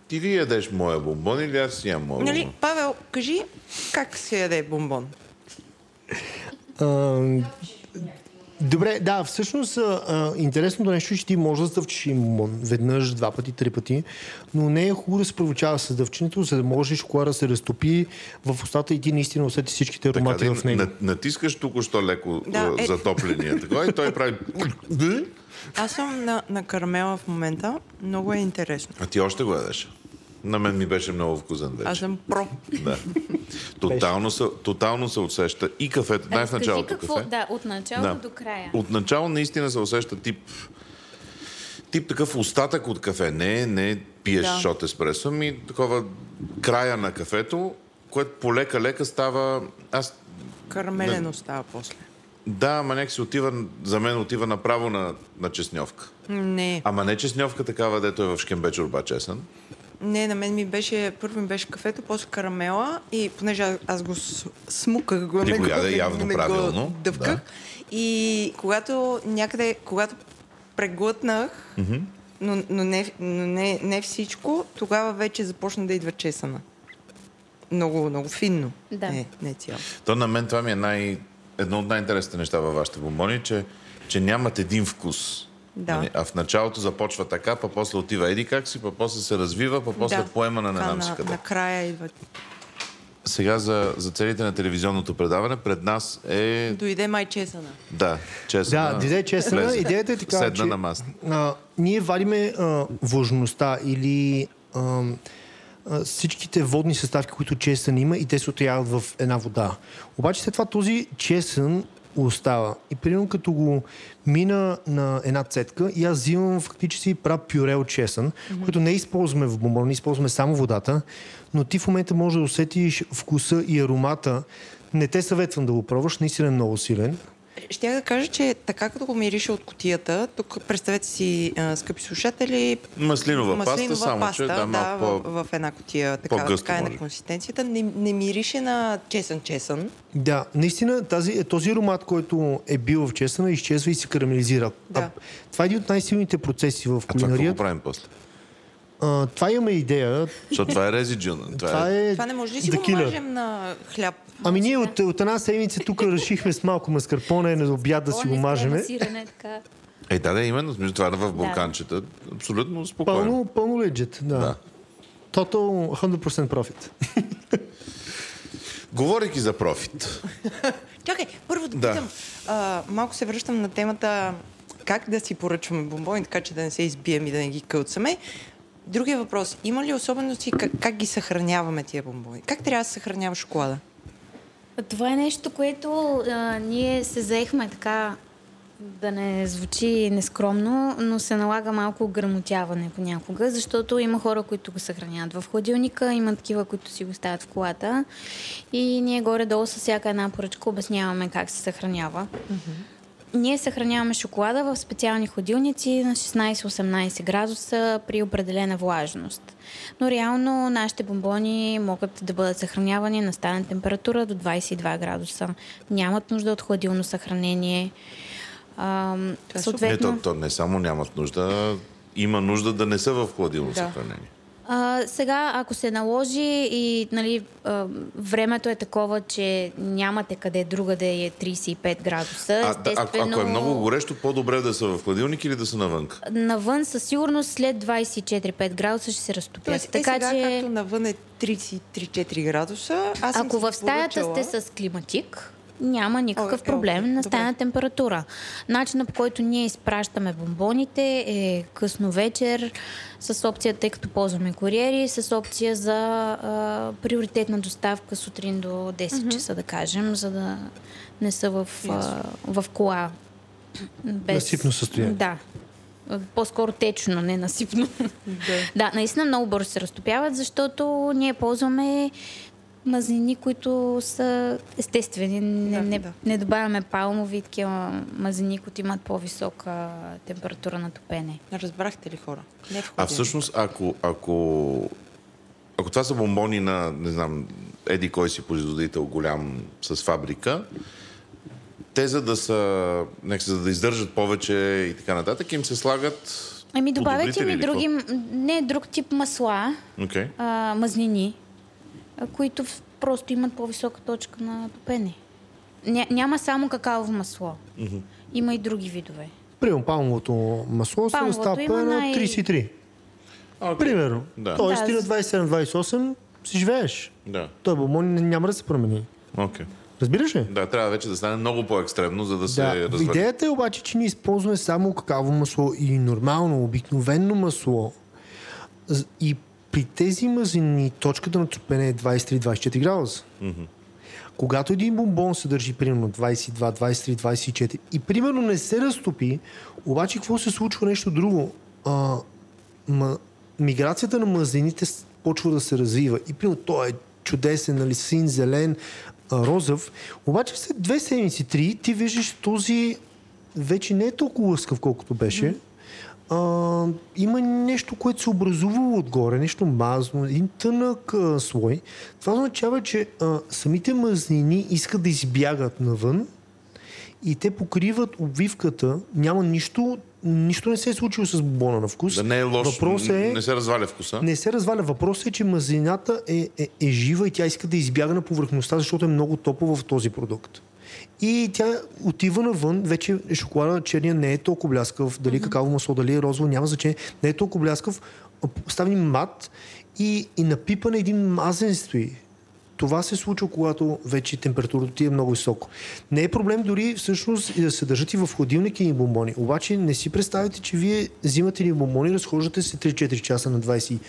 Ти ли ядеш моя бомбон или аз си ям моя Нали, бомбон? Павел, кажи как се яде бомбон? А, Добре, да, всъщност а, интересното нещо е, че ти можеш да стъвчиш имун веднъж, два пъти, три пъти, но не е хубаво да се провучава с дъвченето, за да може шоколада да се разтопи в устата и ти наистина усети всичките Така, аромати да, в него. на, натискаш току-що леко Да, е. затопления. Така, и той прави... Аз съм на, на карамела в момента. Много е интересно. А ти още го ядеш? На мен ми беше много вкусен вече. Аз съм про. Да. Тотално се, тотално се усеща и кафето. Дай в Разкажи началото какво, кафе. да, от началото до края. Отначало наистина се усеща тип тип такъв остатък от кафе. Не, не пиеш Да. шот еспресо, ми такова края на кафето, което полека-лека става... Аз Карамелено става после. Да, ама нека си отива, за мен отива направо на, на чесньовка. Не. Ама не чесньовка такава, дето е в шкембе чорба чесън. Не, на мен ми беше, първо ми беше кафето, после карамела и понеже аз, го смуках, го, Ти не го яде явно не правилно, Го дъвках. да. И когато някъде, когато преглътнах, но, но, не, но не, не всичко, тогава вече започна да идва чесъна. Много, много финно. Да. Не, не цяло. То на мен това ми е най... едно от най-интересните неща във вашите бомбони, че, че нямат един вкус. Да. Нали, А в началото започва така, па после отива еди как си, па после се развива, па после да. поема на знам си къде. накрая идва. Сега за, за целите на телевизионното предаване пред нас е... Дойде май чесъна. Да, честно. Да, диде чесъна. влезе. Идеята е така, Седна че на маста. а, ние вадиме а, влажността или а, а, всичките водни съставки, които чесън има и те се отрояват в една вода. Обаче след това този чесън остава. И примерно като го мина на една цетка и аз взимам фактически и правя пюре от чесън, mm-hmm. което не използваме в бомбон, не използваме само водата, но ти в момента можеш да усетиш вкуса и аромата. Не те съветвам да го пробваш, наистина е много силен. Ще да кажа, че така като го мирише от котията, тук представете си, а, скъпи слушатели, Маслинова, паста, само паста, че да, да, малко в, по... в една котия, по-гъсто така е на консистенцията. Не, не мирише на чесън-чесън. Да, наистина тази, този аромат, който е бил в чесъна, изчезва и се карамелизира. Да. А, това е един от най-силните процеси в А това какво кулинарията. правим после? А, това имаме идея. Защото това е резиджун. Това, Това е... е Това не може ли си the го мажем на хляб? Ами ние от, от една седмица тук решихме с малко маскарпоне на обяд да си го мажеме. Е, да, да, именно. Смисъл, това е в Балканчета. Абсолютно спокойно. Пълно, пълно леджет, да. Да. Total 100% профит. Говорейки за профит. Чакай, първо да Да. питам. А, малко се връщам на темата как да си поръчваме бомбони, така че да не се избием и да не ги кълцаме. Другия въпрос. Има ли особености как, как ги съхраняваме тия бомбони? Как трябва да се съхранява шоколада? Това е нещо, което а, ние се заехме така да не звучи нескромно, но се налага малко грамотяване понякога, защото има хора, които го съхраняват в хладилника, има такива, които си го ставят в колата и ние горе-долу с всяка една поръчка обясняваме как се съхранява. Ние съхраняваме шоколада в специални хладилници на 16-18 градуса при определена влажност. Но реално нашите бомбони могат да бъдат съхранявани на стайна температура до 22 градуса. Нямат нужда от хладилно съхранение. Това е Не, съответно, то, то не само нямат нужда, има нужда да не са в хладилно Да. съхранение. А, сега, ако се наложи и нали, а, времето е такова, че нямате къде друга да е 35 градуса, А, естествено... ако, ако е много горещо, по-добре да са в хладилник или да са навън. Навън със сигурност след 24-5 градуса ще се разтопят. Тоест, така е сега, че, както навън е 33-4 градуса, аз ако в стаята поръчала- сте с климатик, няма никакъв О, е, проблем окей, на добре. стайна температура. Начинът по който ние изпращаме бомбоните е късно вечер, с опция, тъй като ползваме куриери, с опция за а, приоритетна доставка сутрин до 10 часа, да кажем, за да не са в, а, в кола. Без... Насипно състояние. Да. По-скоро течно, не насипно. Да. Да, наистина много бързо се разтопяват, защото ние ползваме мазнини, които са естествени. Не, Да, не, да. не добавяме палмови такива мазнини, които имат по-висока температура на топене. Разбрахте ли хора? Не в А всъщност, ако, ако, ако това са бомбони на, не знам, еди кой си производител голям с фабрика, те за да са, нека, за да издържат повече и така нататък, им се слагат Ами добавяйте ми други, не, друг тип масла, Окей. а, мазнини, които просто имат по-висока точка на топене. Ня, няма само какаово масло. Има и други видове. Примерно палмовото масло се има на най- 33. Окей. Примерно. Да. Тоест ти на с- 27-28 си живееш. Да. Той бомбон няма да се промени. Окей. Разбираш ли? Да, трябва вече да стане много по-екстремно, за да се Да. развали. Идеята е обаче, че ние използваме само какаво масло и нормално, обикновено масло. И при тези мазнини точката на трупене е 23-24 градуса. Когато един бомбон се държи примерно 22, 23, 24 и примерно не се разтопи, обаче какво се случва нещо друго? А, ма, миграцията на мазнините почва да се развива. И примерно той е чудесен, нали, син, зелен, а, розов. Обаче след две седмици, три, ти виждаш този вече не е толкова лъскав, колкото беше. А, има нещо, което се образувало отгоре, нещо мазно, един тънък а, слой. Това означава, че а, самите мазнини искат да избягат навън и те покриват обвивката. Няма нищо, нищо не се е случило с бомбона на вкус. Да не е лошо. Въпросът е, Не се разваля вкуса. не се разваля. Въпросът е, че мазнината е, е, е жива и тя иска да избяга на повърхността, защото е много топло в този продукт. И тя отива навън, вече шоколада черния не е толкова бляскав, дали какаво масло, дали е розово, няма значение, не е толкова бляскав, става мат и, и напипане един мазен стои. Това се случва, когато вече температурата ти е много високо. Не е проблем дори всъщност и да се държат и в хладилника и бомбони. Обаче не си представите, че вие взимате ни бомбони, разхождате се 3-4 часа на 28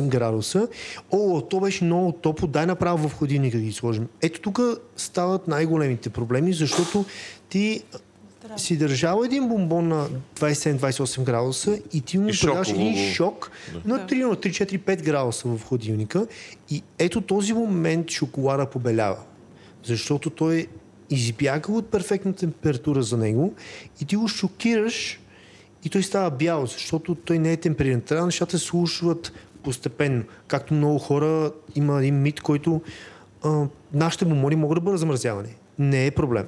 градуса. О, то беше много топло, дай направо в хладилника да ги сложим. Ето тук стават най-големите проблеми, защото ти си държал един бомбон на 27-28 градуса и ти му И предаваш един шок на 3, на 3, 4, 5 градуса в хладилника и ето този момент шоколада побелява. Защото той е избягал от перфектна температура за него и ти го шокираш и той става бял, защото той не е темпериран. Трябва нещата се случват постепенно. Както много хора има един мит, който а, нашите бомони могат да бъдат замразявани. Не е проблем.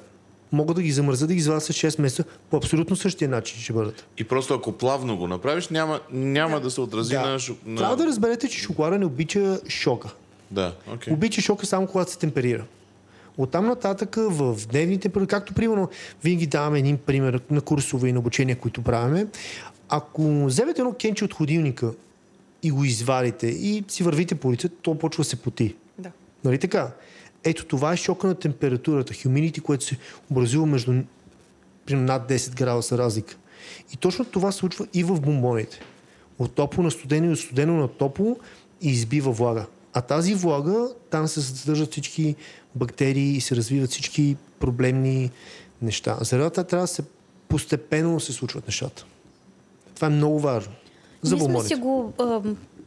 Могат да ги замръзят, да ги извадят след 6 месеца по абсолютно същия начин ще бъдат. И просто ако плавно го направиш, няма, няма да, се отрази на, шок... на... Трябва да разберете, че шоколада не обича шока. Да, окей. Обича шока само когато се темперира. Оттам нататък в дневните, както примерно винаги даваме един пример на курсове и на обучения, които правиме. Ако вземете едно кенче от ходилника и го извадите и си вървите по улицата, то почва да се поти. Да. Нали така? Ето това е шока на температурата, humidity, което се образува между над 10 градуса разлика. И точно това се случва и в бомбоните. От топло на студено и от студено на топло и избива влага. А тази влага, там се съдържат всички бактерии и се развиват всички проблемни неща. Заради това трябва да се постепенно се случват нещата. Това е много важно. За Ние сме си го а,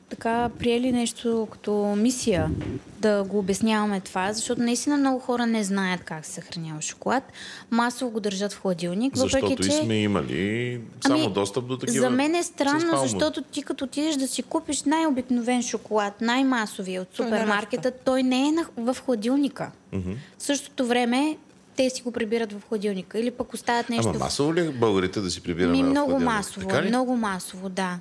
така приели нещо като мисия да го обясняваме това, защото наистина много хора не знаят как се съхранява шоколад. Масово го държат в хладилник, Защото въпреки и че... сме имали само Ами, достъп до такива. За мен е странно, защото ти като отидеш да си купиш най-обикновен шоколад, най-масовия от е супермаркета, той не е на, в хладилника. В същото време те си го прибират в хладилника. Или пък оставят нещо Ама в масово ли е българите да си прибираме ми, в много хладилник? масово, Така ли? много масово, да.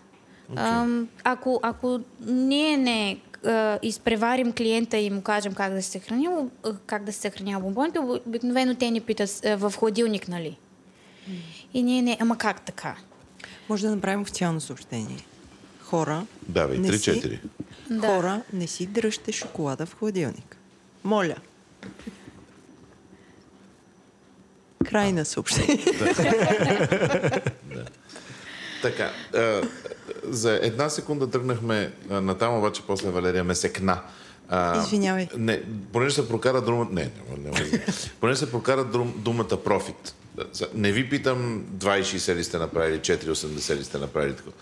Ам, ако, ако ние не изпреварим клиента и му кажем как да се съхрани, а, как да се съхранява бомбоните, обикновено те ни питат в хладилник, нали? И ние не, ама как така? Може да направим официално съобщение. Хора, Давай, не 3-4. си, хора, не си дръжте шоколада в хладилник. Моля. Край на съобщение. Така, а, за една секунда тръгнахме натам, обаче после Валерия ме секна. А, Извинявай. Не, понеже се прокара думата... Не, не, не, не. понеже се прокара дум, думата профит. Не ви питам 2,60 ли сте направили, 4,80 ли сте направили такова.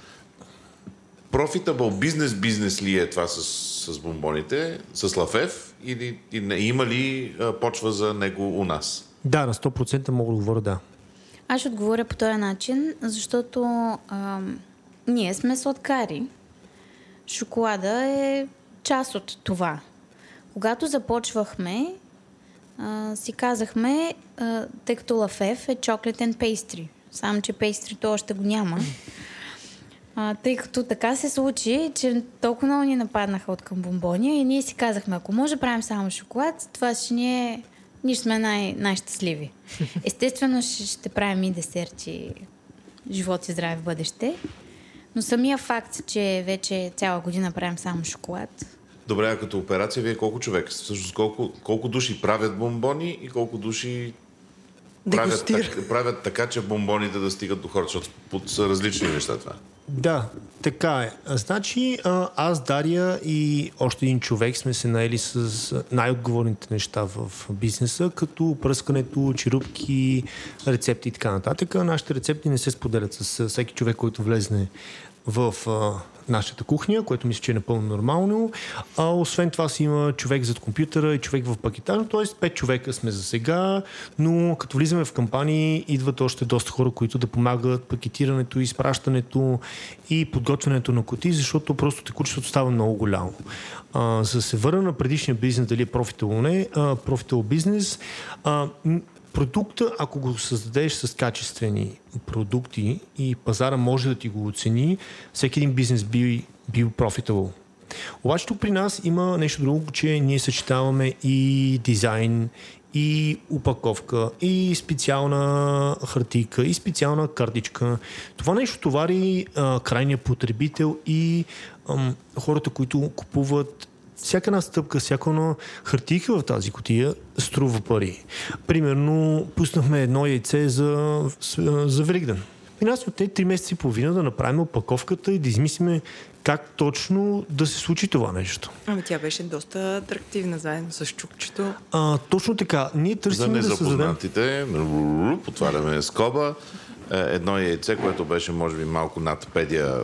Profitable бизнес бизнес ли е това с, с бомбоните, с Лафев или и не, има ли а, почва за него у нас? Да, на 100% мога да говоря да. Аз ще отговоря по този начин, защото ам, ние сме сладкари. Шоколада е част от това. Когато започвахме, а, си казахме, а, тъй като лафев е and pastry, само че пейстрито още го няма. А, тъй като така се случи, че толкова много ни нападнаха от към бомбония и ние си казахме, ако може да правим само шоколад, това ще ни е... Ние сме най- най-щастливи. Естествено ще, ще правим и десерти, живот и здраве в бъдеще. Но самия факт, че вече цяла година правим само шоколад, Добре, а като операция, вие колко човека сте? Всъщност колко, колко души правят бомбони и колко души правят, так, правят така, че бомбоните да стигат до хората, защото под- са различни неща това. Да, така е. Значи аз, Дария и още един човек сме се наели с най-отговорните неща в бизнеса, като пръскането, черупки, рецепти и така нататък. Нашите рецепти не се споделят с всеки човек, който влезне в нашата кухня, което мисля, че е напълно нормално. А, освен това си има човек зад компютъра и човек в пакетажа, т.е. пет човека сме за сега, но като влизаме в кампании, идват още доста хора, които да помагат пакетирането, изпращането и подготвянето на коти, защото просто текучеството става много голямо. А, за да се върна на предишния бизнес, дали е профитабл не, профитабл бизнес, а, Продукта, ако го създадеш с качествени продукти и пазара може да ти го оцени, всеки един бизнес би бил профитабл. Обаче тук при нас има нещо друго, че ние съчетаваме и дизайн, и упаковка, и специална хартийка, и специална картичка. Това нещо товари а, крайния потребител и ам, хората, които купуват всяка една стъпка, всяка една хартийка в тази котия струва пари. Примерно, пуснахме едно яйце за, за Великден. И нас от 3 месеца и половина да направим опаковката и да измислиме как точно да се случи това нещо. Ами тя беше доста атрактивна, заедно с чукчето. А, точно така. Ние За търсим да създадем... незапознатите, отваряме скоба, е, едно яйце, което беше може би малко над педия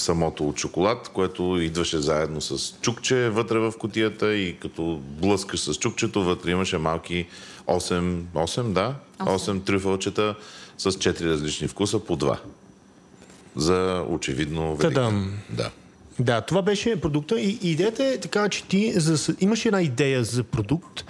самото от шоколад, което идваше заедно с чукче вътре в котията и като блъскаш с чукчето, вътре имаше малки 8, 8 да, 8 трюфълчета с 4 различни вкуса по 2. За очевидно велика. Та-дам. Да. Да, това беше продукта и идеята е така, че ти за, имаш една идея за продукт,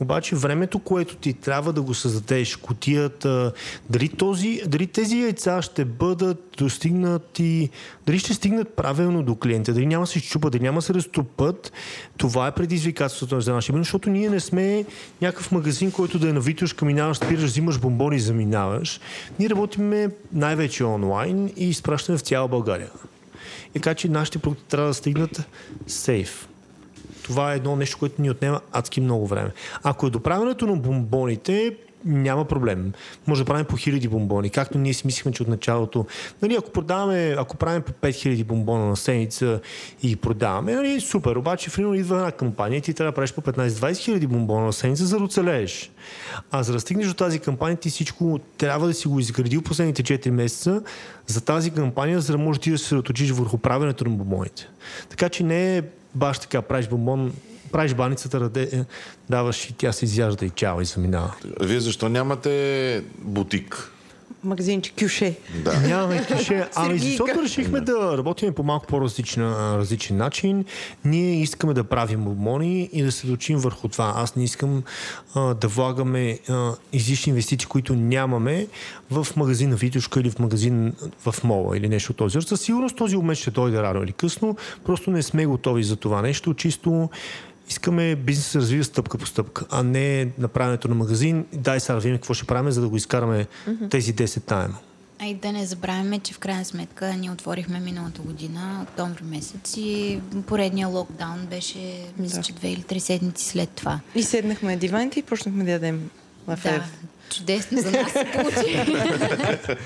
обаче времето, което ти трябва да го създадеш, котията, дали, този, дали тези яйца ще бъдат достигнати, дали ще стигнат правилно до клиента, дали няма да се щупат, дали няма да се разтопат, това е предизвикателството за нашия бизнес, защото ние не сме някакъв магазин, който да е на Витушка, минаваш, спираш, взимаш бомбони и заминаваш. Ние работиме най-вече онлайн и изпращаме в цяла България. Така че нашите продукти трябва да стигнат сейф. Това е едно нещо, което ни отнема адски много време. Ако е доправянето на бомбоните, няма проблем. Може да правим по хиляди бомбони, както ние си мислихме, че от началото. Нали, ако продаваме, ако правим по 5000 бомбона на седмица и ги продаваме, нали, супер. Обаче, в идва една кампания и ти трябва да правиш по 15-20 хиляди бомбона на седмица, за да оцелееш. А за да стигнеш до тази кампания, ти всичко трябва да си го изградил последните 4 месеца за тази кампания, за да можеш ти да се съсредоточиш върху правенето на бомбоните. Така че не е баш така, правиш бомбон, правиш баницата, раде, е, даваш и тя се изяжда и чао и заминава. Вие защо нямате бутик? Магазинче Кюше. Да. Нямаме клише. Ами защото решихме да работим по малко по-различен начин. Ние искаме да правим бомбони и да се дочим върху това. Аз не искам а, да влагаме а, излишни инвестиции, които нямаме в магазина Витушка или в магазин в мола или нещо от този. Със сигурност този момент ще дойде рано или късно. Просто не сме готови за това нещо. Чисто искаме бизнес да се развива стъпка по стъпка, а не направенето на магазин. Дай сега да видим какво ще правим, за да го изкараме тези 10 найема. А и да не забравяме, че в крайна сметка ние отворихме миналата година, октомври месец и поредния локдаун беше, мисля, Да. че две или три седмици след това. И седнахме на диваните и почнахме да ядем лафер. Да, чудесно за нас се получи.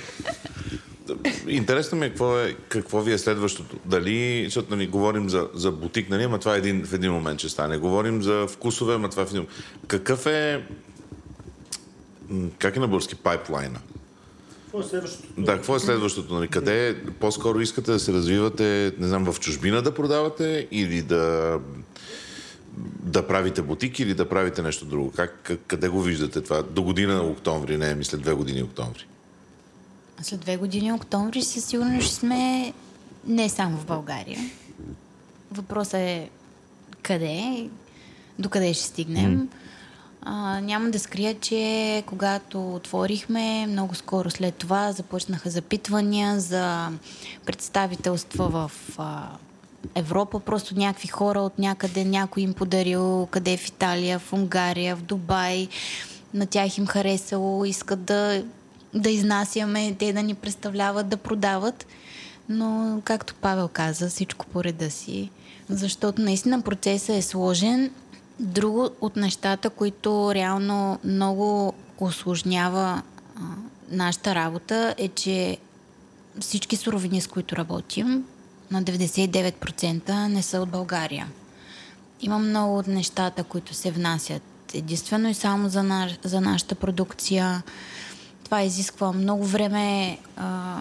Интересно ми е какво, е какво ви е следващото. Дали, защото нали, говорим за, за бутик, нали, ама това е един, в един момент ще стане. Говорим за вкусове, ама това е в един. Какъв е... Как е на български пайплайна? Да, какво е следващото? Нали? Къде е- по-скоро искате да се развивате, не знам, в чужбина да продавате или да да правите бутик или да правите нещо друго? Как, къде го виждате това? До година октомври, не, мисля две години октомври. След две години октомври със сигурност ще сме не само в България. Въпросът е къде, до къде ще стигнем. А, няма да скрия, че когато отворихме, много скоро след това започнаха запитвания за представителства в а, Европа. Просто някакви хора от някъде, някой им подарил, къде е в Италия, в Унгария, в Дубай. На тях им харесало, искат да, да изнасяме, те да ни представляват, да продават. Но, както Павел каза, всичко по реда си. Защото наистина процесът е сложен Друго от нещата, които реално много осложнява а, нашата работа е, че всички суровини, с които работим, на 99% не са от България. Има много от нещата, които се внасят единствено и само за, на, за нашата продукция. Това изисква много време а,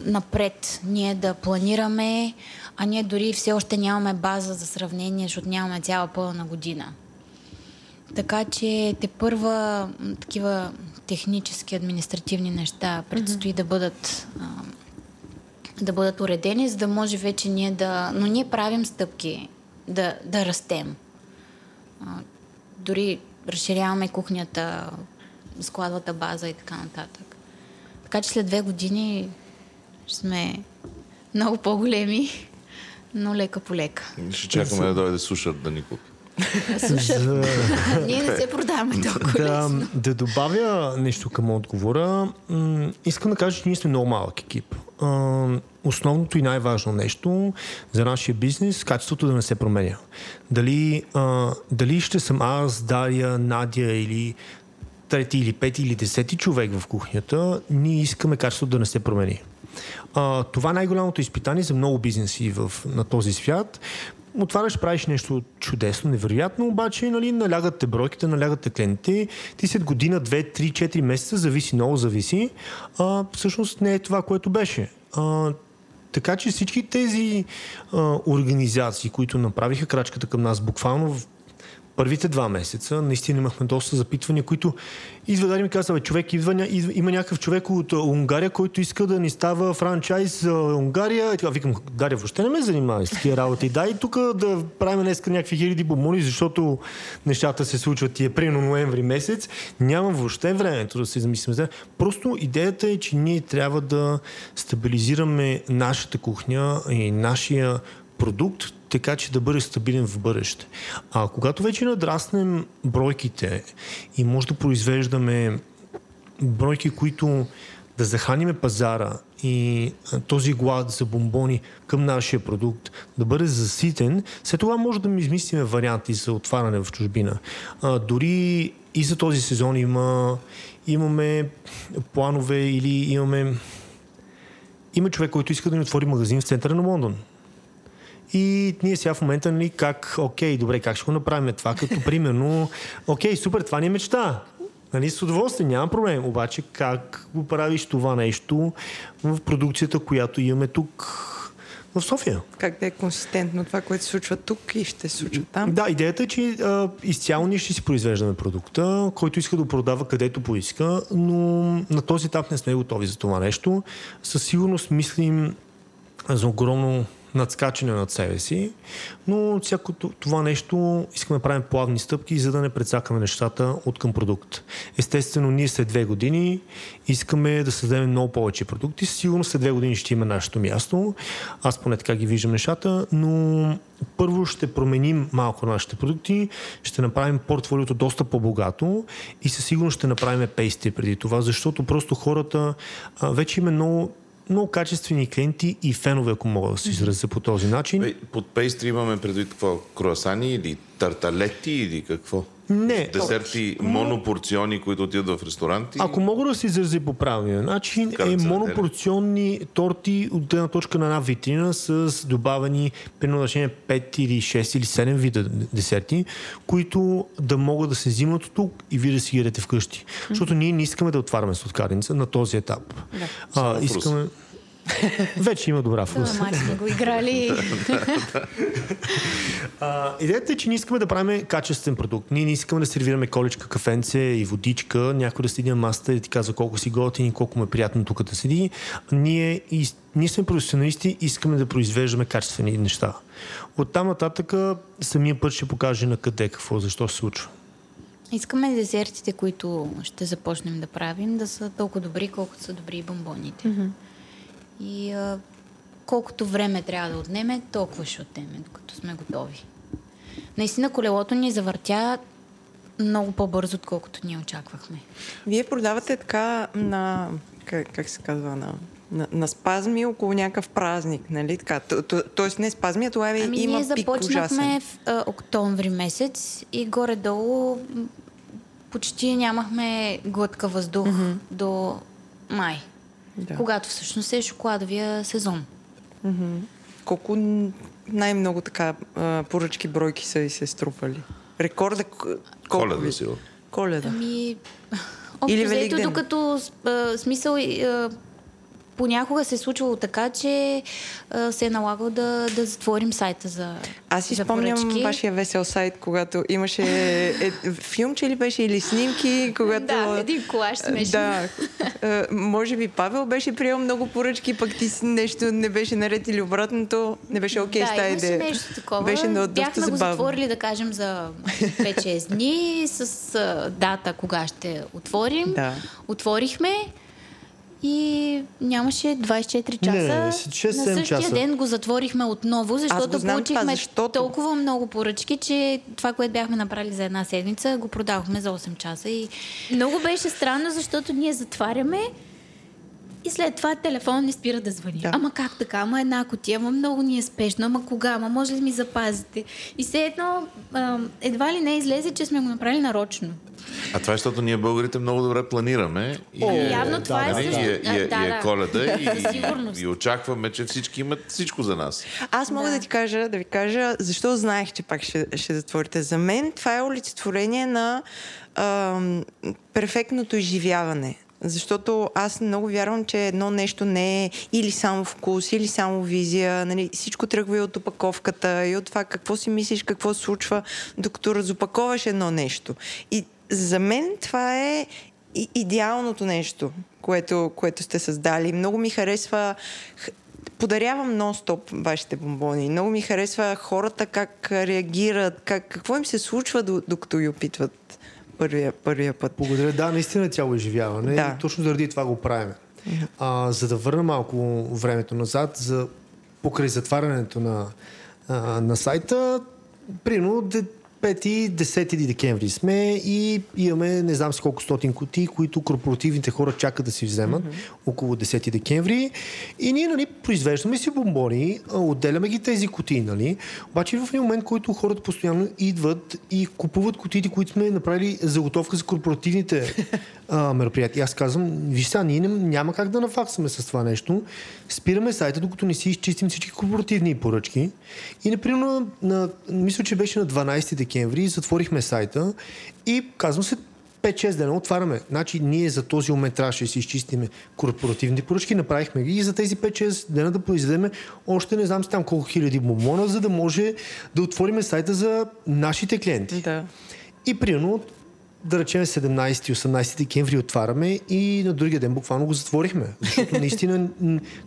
напред ние да планираме, а ние дори все още нямаме база за сравнение, защото нямаме цяла пълна година. Така че те първа такива технически, административни неща предстои mm-hmm. да бъдат а, да бъдат уредени, за да може вече ние да... Но ние правим стъпки да, да растем. А, дори разширяваме кухнята, складвата база и така нататък. Така че след две години ще сме много по-големи, но лека по лека. Ще чакаме да дойде сушър да ни купи. За... Ние не се продаваме толкова да, да добавя нещо към отговора. М- искам да кажа, че ние сме много малък екип. А, основното и най-важно нещо за нашия бизнес качеството да не се променя. Дали, а, дали ще съм аз, Дария, Надя или трети или пети или десети човек в кухнята, ние искаме качеството да не се промени. А, това е най-голямото изпитание за много бизнеси в, на този свят отваряш, правиш нещо чудесно, невероятно, обаче нали, налягат те бройките, налягат те клиентите. Ти след година, две, три, четири месеца, зависи, много зависи. А, всъщност не е това, което беше. А, така че всички тези а, организации, които направиха крачката към нас буквално в първите два месеца наистина имахме доста запитвания, които да ми казва, бе, човек идва, има някакъв човек от Унгария, който иска да ни става франчайз Унгария. И така викам, Дария, въобще не ме занимава с такива работи. Дай тук да правим днес някакви хиляди бомони, защото нещата се случват и е примерно ноември месец. Няма въобще времето да се замислим. Просто идеята е, че ние трябва да стабилизираме нашата кухня и нашия продукт, така че да бъде стабилен в бъдеще. А когато вече надраснем бройките и може да произвеждаме бройки, които да заханиме пазара и този глад за бомбони към нашия продукт да бъде заситен, след това може да ми измислиме варианти за отваряне в чужбина. А, дори и за този сезон има, имаме планове или имаме има човек, който иска да ни отвори магазин в центъра на Лондон. И ние сега в момента, нали, как, окей, добре, как ще го направим това, като примерно, окей, супер, това ни е мечта. Нали, с удоволствие, няма проблем. Обаче как го правиш това нещо в продукцията, която имаме тук в София. Как да е консистентно това, което се случва тук и ще се случва там? Да, идеята е, че а, изцяло ние ще си произвеждаме продукта, който иска да продава където поиска, но на този етап не сме готови за това нещо. Със сигурност мислим за огромно надскачане над себе си, но всяко това нещо искаме да правим плавни стъпки, за да не предсакаме нещата от към продукт. Естествено, ние след две години искаме да създадем много повече продукти. Сигурно след две години ще има нашето място. Аз поне така ги виждам нещата, но първо ще променим малко нашите продукти, ще направим портфолиото доста по-богато и със сигурност ще направим пейсти преди това, защото просто хората вече има много много качествени клиенти и фенове, ако мога да се изразя по този начин. Под пейстри имаме предвид какво? Круасани или тарталети или какво? Не. Десерти, монопорциони, които отидат в ресторанти. Ако мога да се изрази по правилния начин, е монопорционни торти от една точка на една витрина с добавени, примерно 5 или 6 или 7 вида десерти, които да могат да се взимат от тук и вие да си ги вкъщи. Mm-hmm. Защото ние не искаме да отваряме сладкарница на този етап. Да. А, искаме... Вече има добра вкус. Да, сме го играли. а, идеята е, че ние искаме да правим качествен продукт. Ние не искаме да сервираме колечка, кафенце и водичка, някой да седи на масата и ти казва колко си готин и колко му е приятно тук да седи. Ние, и, ние сме професионалисти, искаме да произвеждаме качествени неща. От там нататък самия път ще покаже на къде, какво, защо се случва. Искаме десертите, които ще започнем да правим, да са толкова добри, колкото са добри и бомбоните. Mm-hmm. И а, колкото време трябва да отнеме, толкова ще отнеме, докато сме готови. Наистина колелото ни завъртя много по-бързо, отколкото ние очаквахме. Вие продавате така на... Как, как се казва? На, на, на спазми около някакъв празник, нали така? То, то, тоест не спазми, а това е, ами има ние започнахме в а, октомври месец и горе-долу почти нямахме глътка въздух mm-hmm. до май, Да. когато всъщност е шоколадовия сезон. Колко н- най-много така поръчки бройки са и се струпали? Рекорда колко Коледа сигурно. Коледа. Ами, общо Или взето, Великден. докато а, смисъл а, понякога се е случвало така, че а, се е налагало да, да затворим сайта за Аз си за спомням поръчки. вашия весел сайт, когато имаше е, филмче ли беше или снимки, когато... Да, един колаж смешен. Да. Е, може би Павел беше приел много поръчки, пък ти нещо не беше наред или обратното. Не беше окей да, с тази идея. нещо такова. Беше но, доста Бяхме го затворили, да кажем, за 5-6 дни с а, дата кога ще отворим. Да. Отворихме и нямаше 24 часа. Не, На 6-7 същия часа. ден го затворихме отново, защото знам това, получихме защото- толкова много поръчки, че това, което бяхме направили за една седмица, го продавахме за 8 часа. И много беше странно, защото ние затваряме и след това телефон не спира да звъни. Да. Ама как така? Ама една котия, ама много ни е спешно, ама кога? Ама може ли ми запазите? И все едно а, едва ли не излезе, че сме го направили нарочно. А това е, защото ние българите много добре планираме. И, О, е, явно това е нали, също. и, е, и, е, да, и е да. коледа и, и очакваме, че всички имат всичко за нас. Аз мога да. Да. ти кажа, да ви кажа, защо знаех, че пак ще, ще затворите. За мен това е олицетворение на ам, перфектното изживяване. Защото аз много вярвам, че едно нещо не е или само вкус, или само визия. Нали, всичко тръгва и от опаковката, и от това какво си мислиш, какво се случва, докато разопаковаш едно нещо. И за мен това е идеалното нещо, което, което сте създали. Много ми харесва подарявам нон-стоп вашите бомбони. Много ми харесва хората как реагират, как, какво им се случва, до- докато ги опитват първия, първия път. Благодаря. Да, наистина цяло изживяване. Да. И точно заради това го правим. А, за да върна малко времето назад, за покрай затварянето на, а, на сайта, примерно де- 5-10 декември сме и имаме не знам си колко стотин кутии, които корпоративните хора чакат да си вземат около 10 декември. И ние нали, произвеждаме си бомбони, отделяме ги тези кутии, нали? Обаче в един момент, който хората постоянно идват и купуват кутиите, които сме направили заготовка за корпоративните а, мероприятия. Аз казвам, виж сега, ние ням- няма как да нафаксаме с това нещо. Спираме сайта, докато не си изчистим всички корпоративни поръчки. И, например, на, мисля, че беше на 12 декември, затворихме сайта и казвам се 5-6 дена отваряме. Значи ние за този момент трябваше да си изчистиме корпоративните поръчки, направихме ги и за тези 5-6 дена да произведем още не знам си там колко хиляди бомбона, за да може да отвориме сайта за нашите клиенти. Да. И примерно, да речем 17-18 декември отваряме и на другия ден буквално го затворихме. Защото наистина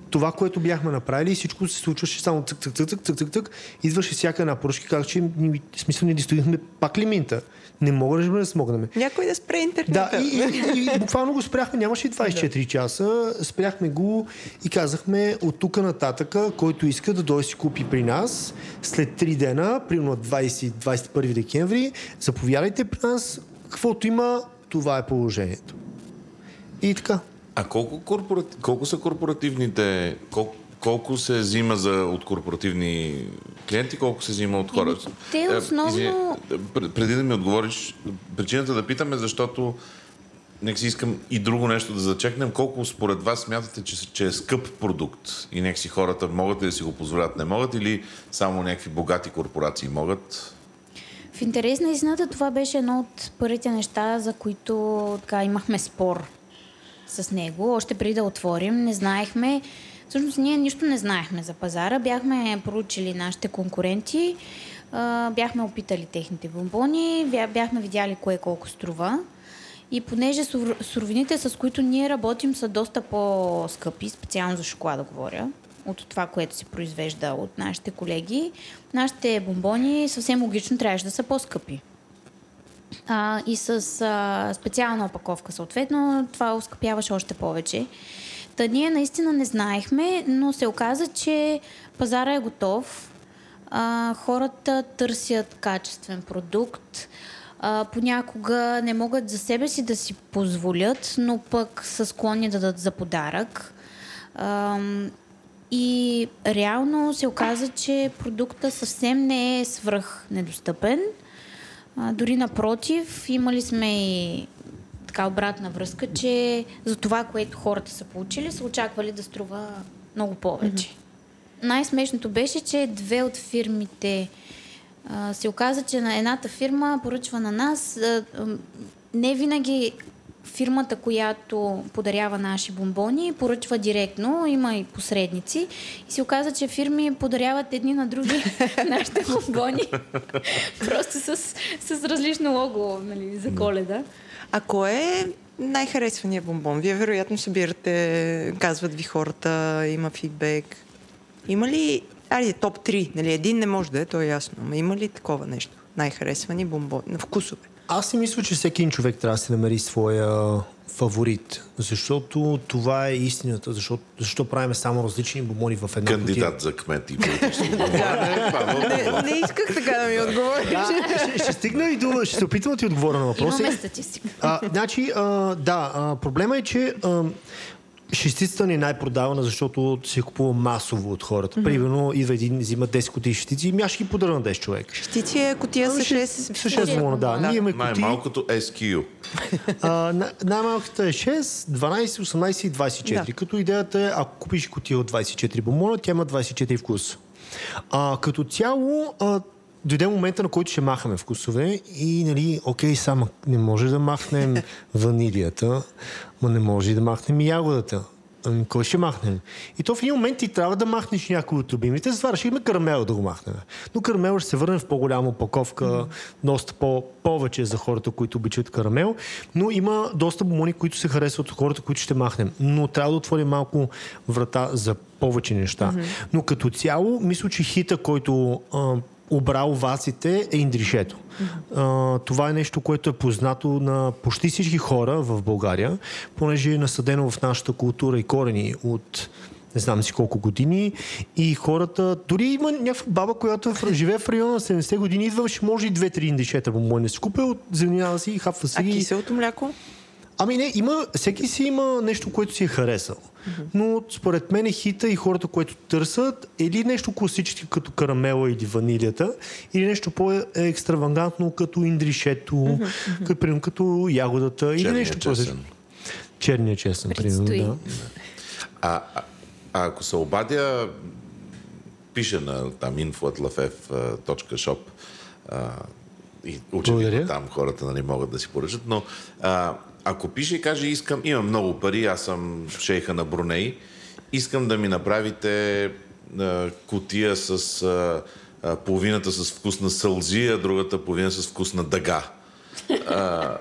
това, което бяхме направили, всичко се случваше само цък, цък, цък, цък, цък, цък. Идваше всяка една поръчка, казах, че ни- смисъл не стоихме пак лимита. Не мога да да смогнем. Някой да спре интернета. Да, и, и, и буквално го спряхме, нямаше и 24 часа, спряхме го и казахме от тук нататъка, който иска да дойде си купи при нас, след 3 дена, примерно 20-21 декември, заповядайте при нас, каквото има, това е положението. И така. А колко, корпорати... колко са корпоративните... Колко, колко се взима за, от корпоративни клиенти, колко се взима от хора? Те Е, основно- извини, пр- преди да ми отговориш, причината да питаме, защото нека си искам и друго нещо да зачекнем. Колко според вас смятате, че, че е скъп продукт и нека си хората могат ли да си го позволят, не могат или само някакви богати корпорации могат? В интерес на истината това беше едно от първите неща, за които така, имахме спор с него. Още преди да отворим, не знаехме. Всъщност ние нищо не знаехме за пазара. Бяхме проучили нашите конкуренти, бяхме опитали техните бомбони, бя- бяхме видяли кое колко струва. И понеже сур- суровините, с които ние работим, са доста по-скъпи, специално за шоколада говоря, от това, което се произвежда от нашите колеги, нашите бомбони съвсем логично трябваше да са по-скъпи. а, и с а, специална опаковка съответно. Това ускъпяваше още повече. Та ние наистина не знаехме, но се оказа, че пазара е готов. А, хората търсят качествен продукт. А, понякога не могат за себе си да си позволят, но пък са склонни да дадат за подарък. А, и реално се оказа, че продукта съвсем не е свръх недостъпен. А, дори напротив, имали сме и така обратна връзка, че за това, което хората са получили, са очаквали да струва много повече. Mm-hmm. Най-смешното беше, че две от фирмите а, се оказа, че на едната фирма поръчва на нас. А, не винаги фирмата, която подарява наши бомбони, поръчва директно, има и посредници. И се оказа, че фирми подаряват едни на други нашите бомбони. Просто с, с различно лого нали, за коледа. А кой е най-харесвания бомбон? Вие вероятно събирате, казват ви хората, има фидбек. Има ли, айде, топ 3, нали? Един не може да е, то е ясно, но има ли такова нещо? Най-харесвани бомбон, на вкусове? Аз си мисля, че всеки един човек трябва да си намери своя фаворит, защото това е истината, защото, защо правим само различни бомони в една Кандидат кутия. за кмет и Не, не исках така да ми отговориш. Да, ще, ще стигна и до... Ще се опитам да ти отговоря на въпроса. Имаме статистика. А, значи, а, да, а, проблема е, че а, шестицата ни е най-продавана, защото се купува масово от хората. Mm-hmm. Примерно, идва един, взима 10 кутии шестици и аз ще ги подаря на 10 човек. Щици е котия с 6. С 6 бомона, да. Ние имаме кутии. Най-малкото SQ. А, на- най-малката е 6, 12, 18 и 24. Да. Като идеята е, ако купиш кутия от 24 бомона, тя има 24 вкуса. А, като цяло, а, дойде момента, на който ще махаме вкусове и, нали, окей, само не може да махнем ванилията, но не може да махнем и ягодата. Ами, кой ще махнем? И то в един момент ти трябва да махнеш някой от любимите, затова решихме карамела да го махнем. Но карамел ще се върне в по-голяма упаковка, mm-hmm. доста по- повече за хората, които обичат карамел, но има доста бомони, които се харесват от хората, които ще махнем. Но трябва да отворим малко врата за повече неща. Mm-hmm. Но като цяло, мисля, че хита, който а, обра оваците е индришето. Mm-hmm. А, това е нещо, което е познато на почти всички хора в България, понеже е насъдено в нашата култура и корени от не знам си колко години и хората, дори има някаква баба, която в, живее в района на 70 години, идва, ще може и две-три индишета по мое не си купил, занимава си, хапва си А киселото мляко? Ами не, има, всеки си има нещо, което си е харесал. Но според мен е хита и хората, които търсят, или нещо класически като карамела или ванилията, или нещо по-екстравагантно като индришето, като, като ягодата, или Черния нещо по чесън. Черния чесън, примерно, да. А, а, а ако се обадя, пише на там info.lafef.shop и очевидно там хората нали, могат да си поръчат, но а, ако пише и каже, искам, имам много пари, аз съм шейха на Бруней, искам да ми направите а, кутия с а, а, половината с вкус на сълзи, а другата половина с вкус на дъга. А,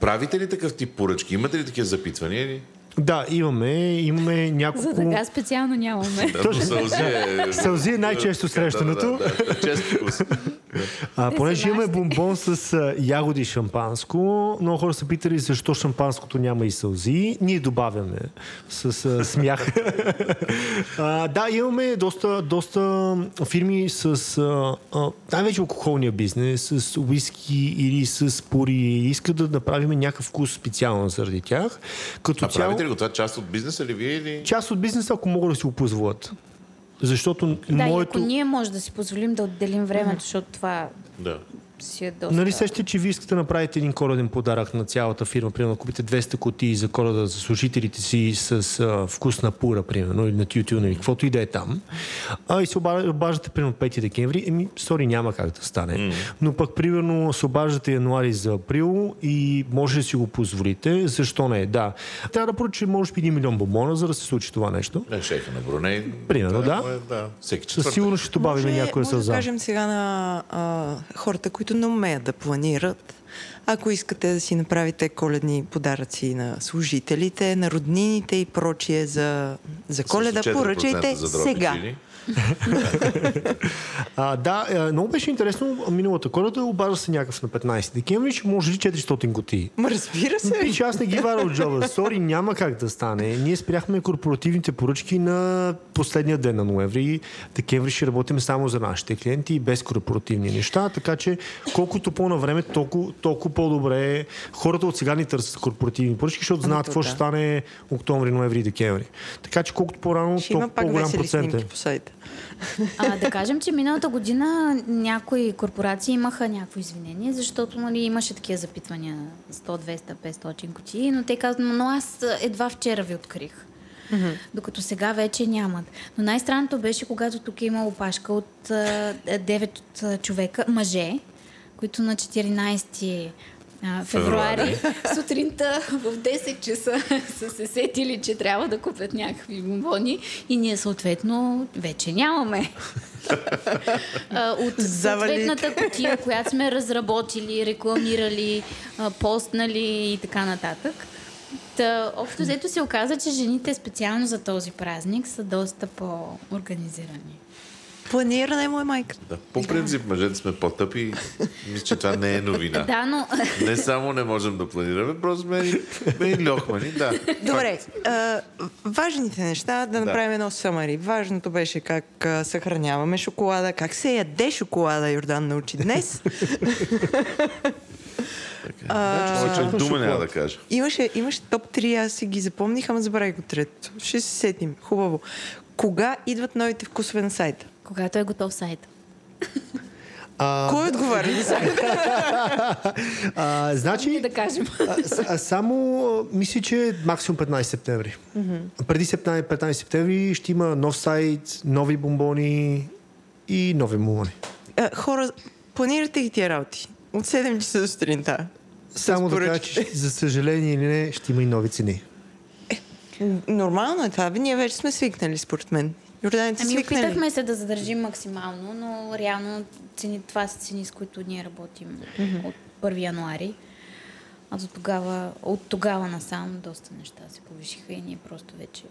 правите ли такъв тип поръчки? Имате ли такива запитвания? Или? Да, имаме, имаме няколко... За дъга специално нямаме. Да, сълзи е... Сълзи е най-често срещаното. Да, да, да, вкус. А, понеже имаме бомбон с а, ягоди и шампанско, много хора са питали защо шампанското няма и сълзи. Ние добавяме с а, смях. а, да, имаме доста, доста фирми с а, а, най-вече алкохолния бизнес, с уиски или с пури. Искат да направим някакъв вкус специално заради тях. Като А цяло, правите ли го това? Част от бизнеса ли вие или... част от бизнеса, ако могат да си го позволят. Защото Да, и моето... ако ние може да си позволим да отделим времето, защото това Да. Си е доста... Нали сещате, че вие искате да направите един коледен подарък на цялата фирма, примерно да купите 200 кутии за коледа за служителите си с а, вкус на пура, примерно, или на тютюн, или каквото и да е там. А, и се оба- обаждате, примерно, 5 декември, еми, сори, няма как да стане. Mm. Но пък, примерно, се обаждате януари за април и може да си го позволите. Защо не? Да. Трябва да поръча, може би, 1 милион бомона, за да се случи това нещо. Не, шейха на Бруней. Примерно, да. му Е, да. Всеки Със сигурност ще добавим някоя може да сълза. кажем сега на а, хората, които не умеят да планират. Ако искате да си направите коледни подаръци на служителите, на роднините и прочие за, за коледа, 4% поръчайте сега. чили. А, да, е, много беше интересно. Миналата коледа обажда се някакъв на 15 декември, ще може ли 400 готи? Ма разбира се. Пич, аз не ги варя от джоба. Сори, няма как да стане. Ние спряхме корпоративните поръчки на последния ден на ноември. Декември ще работим само за нашите клиенти и без корпоративни неща, така че колкото по-навреме, толкова, толкова по-добре. Хората от сега ни търсят корпоративни поръчки, защото знаят то какво да. ще стане октомври, ноември и декември. Така че колкото по-рано, толкова по-голям процент е. по сайта. А, да кажем, че миналата година някои корпорации имаха някакво извинение, защото нали, имаше такива запитвания 100, 200, 500 кутии, но те казват, но аз едва вчера ви открих. Mm-hmm. Докато сега вече нямат. Но най-странното беше, когато тук има опашка от а, 9 от, а, човека, мъже, които на 14 а, февруари сутринта в 10 часа са се сетили, че трябва да купят някакви бомбони и ние съответно вече нямаме. От съответната котия, която сме разработили, рекламирали, постнали и така нататък. Та, общо взето се оказа, че жените специално за този празник са доста по-организирани. Планиране му е майка. Да, по принцип, мъжете сме по-тъпи. Мисля, че това не е новина. Да, но Не само не можем да планираме, просто сме, сме льохмани, да. Добре, а, важните неща да направим едно самари. Важното беше как а, съхраняваме шоколада, как се яде шоколада, Йордан научи днес. Повече дума няма да кажа. Имаше, имаше топ 3, аз си ги запомних, ама забравих го трето. Ще се сетим. Хубаво. Кога идват новите вкусове на сайта? Когато е готов сайт. А, Кой отговаря за сайта? значи, Да кажем. А, само мисля, че максимум 15 септември. Mm-hmm. Преди 15, 15 септември ще има нов сайт, нови бомбони и нови бомбони. А, Хора, планирате ги тия работи. От 7 часа до сутринта. Само да кажа, че за съжаление или не, ще има и нови цени. Н- Нормално е това. Ние вече сме свикнали, според мен. Йорданите Ами свикнали. опитахме се да задържим максимално, но реално цени, това са цени, с които ние работим mm-hmm. от 1 януари. А до тогава, от тогава насам доста неща се повишиха и ние просто вече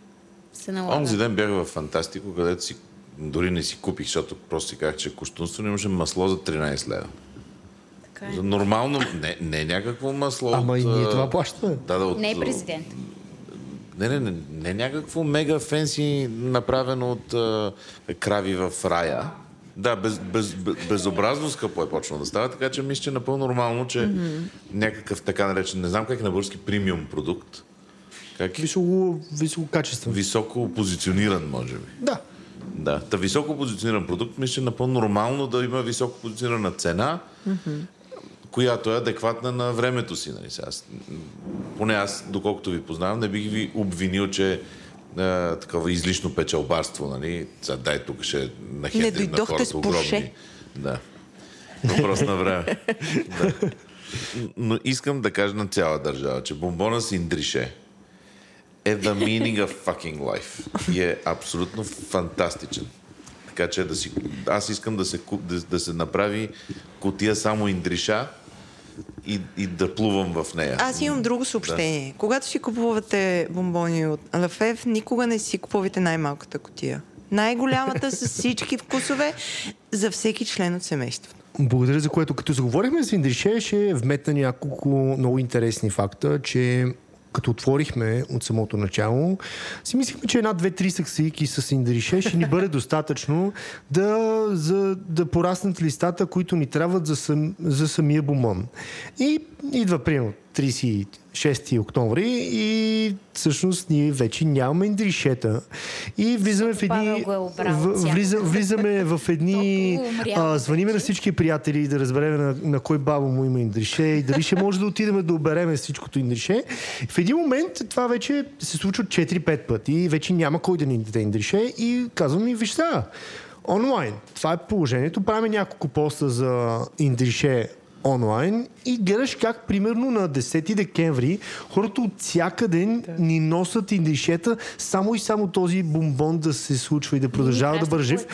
се налага. Онзи ден бях в Фантастико, където си дори не си купих, защото просто си казах, че е кощунство, имаше масло за 13 лева. Така е. За нормално, не, не някакво масло. Ама от, и ние това плащаме. Да, да, от, Не е президент. Не, не, не, не някакво мега фенси, направено от а, крави в рая. Да, без, без, без, безобразно скъпо е почнало да става, така че мисля, че е напълно нормално, че mm-hmm. някакъв така наречен, не знам как е на български, премиум продукт, как Високо, високо качество. високо позициониран, може би. Да. Да, та високо позициониран продукт, мисля, че е напълно нормално да има високо позиционирана цена, mm-hmm. Която е адекватна на времето си. Нали? Аз, поне аз, доколкото ви познавам, не бих ви обвинил, че е, такова излишно печалбарство. Нали? Сега, дай тук ще нахетрим на хората с огромни. Да. Въпрос на време. да. Но искам да кажа на цяла държава, че бомбона с индрише е the meaning of fucking life. И е абсолютно фантастичен. Така че да си, аз искам да се, да, да се направи котия само индриша и, и да плувам в нея. Аз имам друго съобщение. Да. Когато си купувате бомбони от Лафев, никога не си купувайте най-малката котия. Най-голямата с всички вкусове за всеки член от семейството. Благодаря за което. Като заговорихме за Индрише, ще вметна няколко много интересни факта, че като отворихме от самото начало, си мислихме, че една, две, три саксийки с индрише ще ни бъде достатъчно да, за, да пораснат листата, които ни трябват за, сам, за самия бомон. И идва примерно 36 октомври и всъщност ние вече нямаме индришета. И влизаме в едни... Е в- влиза, влизаме в едни... А, звъниме на всички приятели да разберем на, на кой баба му има индрише и дали ще може да отидем да обереме всичкото индрише. В един момент това вече се случва 4-5 пъти и вече няма кой да ни даде индрише и казвам ми, виж сега, онлайн, това е положението, правим няколко поста за индрише онлайн и гледаш как примерно на 10 декември хората от всякъде ни носят индишета само и само този бомбон да се случва и да продължава да жив.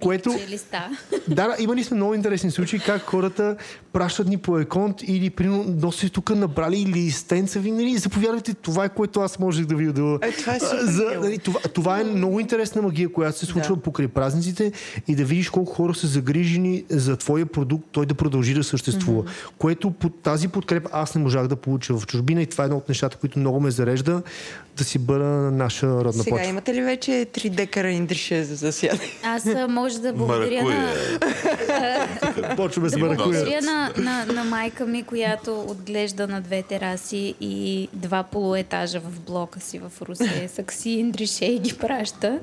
Което... Да, да, имали сме много интересни случаи как хората пращат ни по еконт или примерно носят тук набрали или стенца ви, нали, заповядайте, това е което аз можех да ви да... Е, това е За, нали, това, това е много интересна магия, която се случва да. покрай празниците и да видиш колко хора са загрижени за твоя продукт, той да продължи да съществува. Mm-hmm. Което под тази подкрепа аз не можах да получа в чужбина и това е едно от нещата, които много ме зарежда да си бъда наша родна Сега почва. имате ли вече 3 декара индрише за засядане? Аз може да благодаря на... Почваме с да маракуя. благодаря на, на, на майка ми, която отглежда на две тераси и два полуетажа в блока си в Русе. Сакси индрише и ги праща.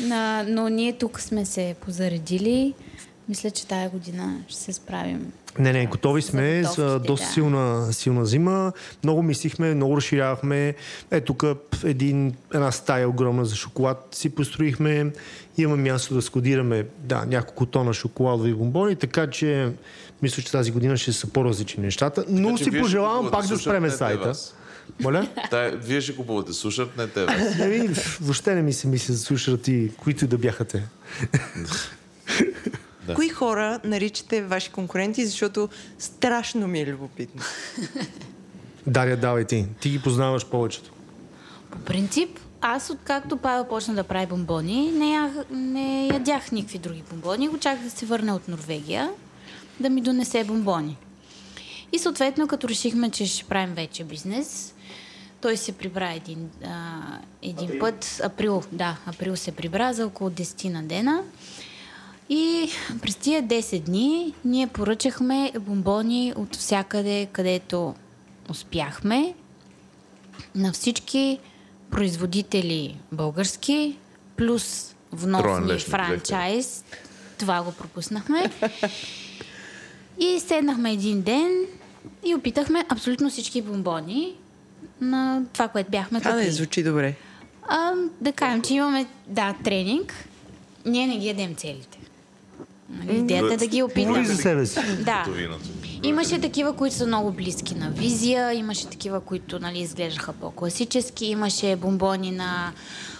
На, но ние тук сме се позаредили. Мисля, че тая година ще се справим. Не, не, готови сме за, за доста да. силна, силна зима. Много мислихме, много разширявахме. Е, тук един, една стая огромна за шоколад си построихме. Имаме място да складираме да, няколко тона шоколадови бомбони, така че мисля, че тази година ще са по-различни нещата. Но Така си пожелавам пак да спреме сайта. вас. Моля? Та, вие ще купувате сушат, не те вас. Еми, въобще не ми се мисля за слушат и които и да бяха те. Да. Кои хора наричате ваши конкуренти, защото страшно ми е любопитно. Дария, давай ти. Ти ги познаваш повечето. По принцип, аз откакто Павел почна да прави бомбони, не, ях, не ядях никакви други бомбони. Очаквах да се върне от Норвегия да ми донесе бомбони. И съответно, като решихме, че ще правим вече бизнес, той се прибра един, а, един път. Април, да, април се прибра за около 10 на дена. И през тия 10 дни ние поръчахме бомбони от всякъде, където успяхме на всички производители български, плюс вносни франчайз. Това го пропуснахме. И седнахме един ден и опитахме абсолютно всички бомбони на това, което бяхме Това не купили. звучи добре. А, да кажем, че имаме, да, тренинг. Ние не ги ядем целите. Нали, идеята е да ги опитаме. за себе си. Да. Имаше такива, които са много близки на визия, имаше такива, които нали, изглеждаха по-класически, имаше бомбони на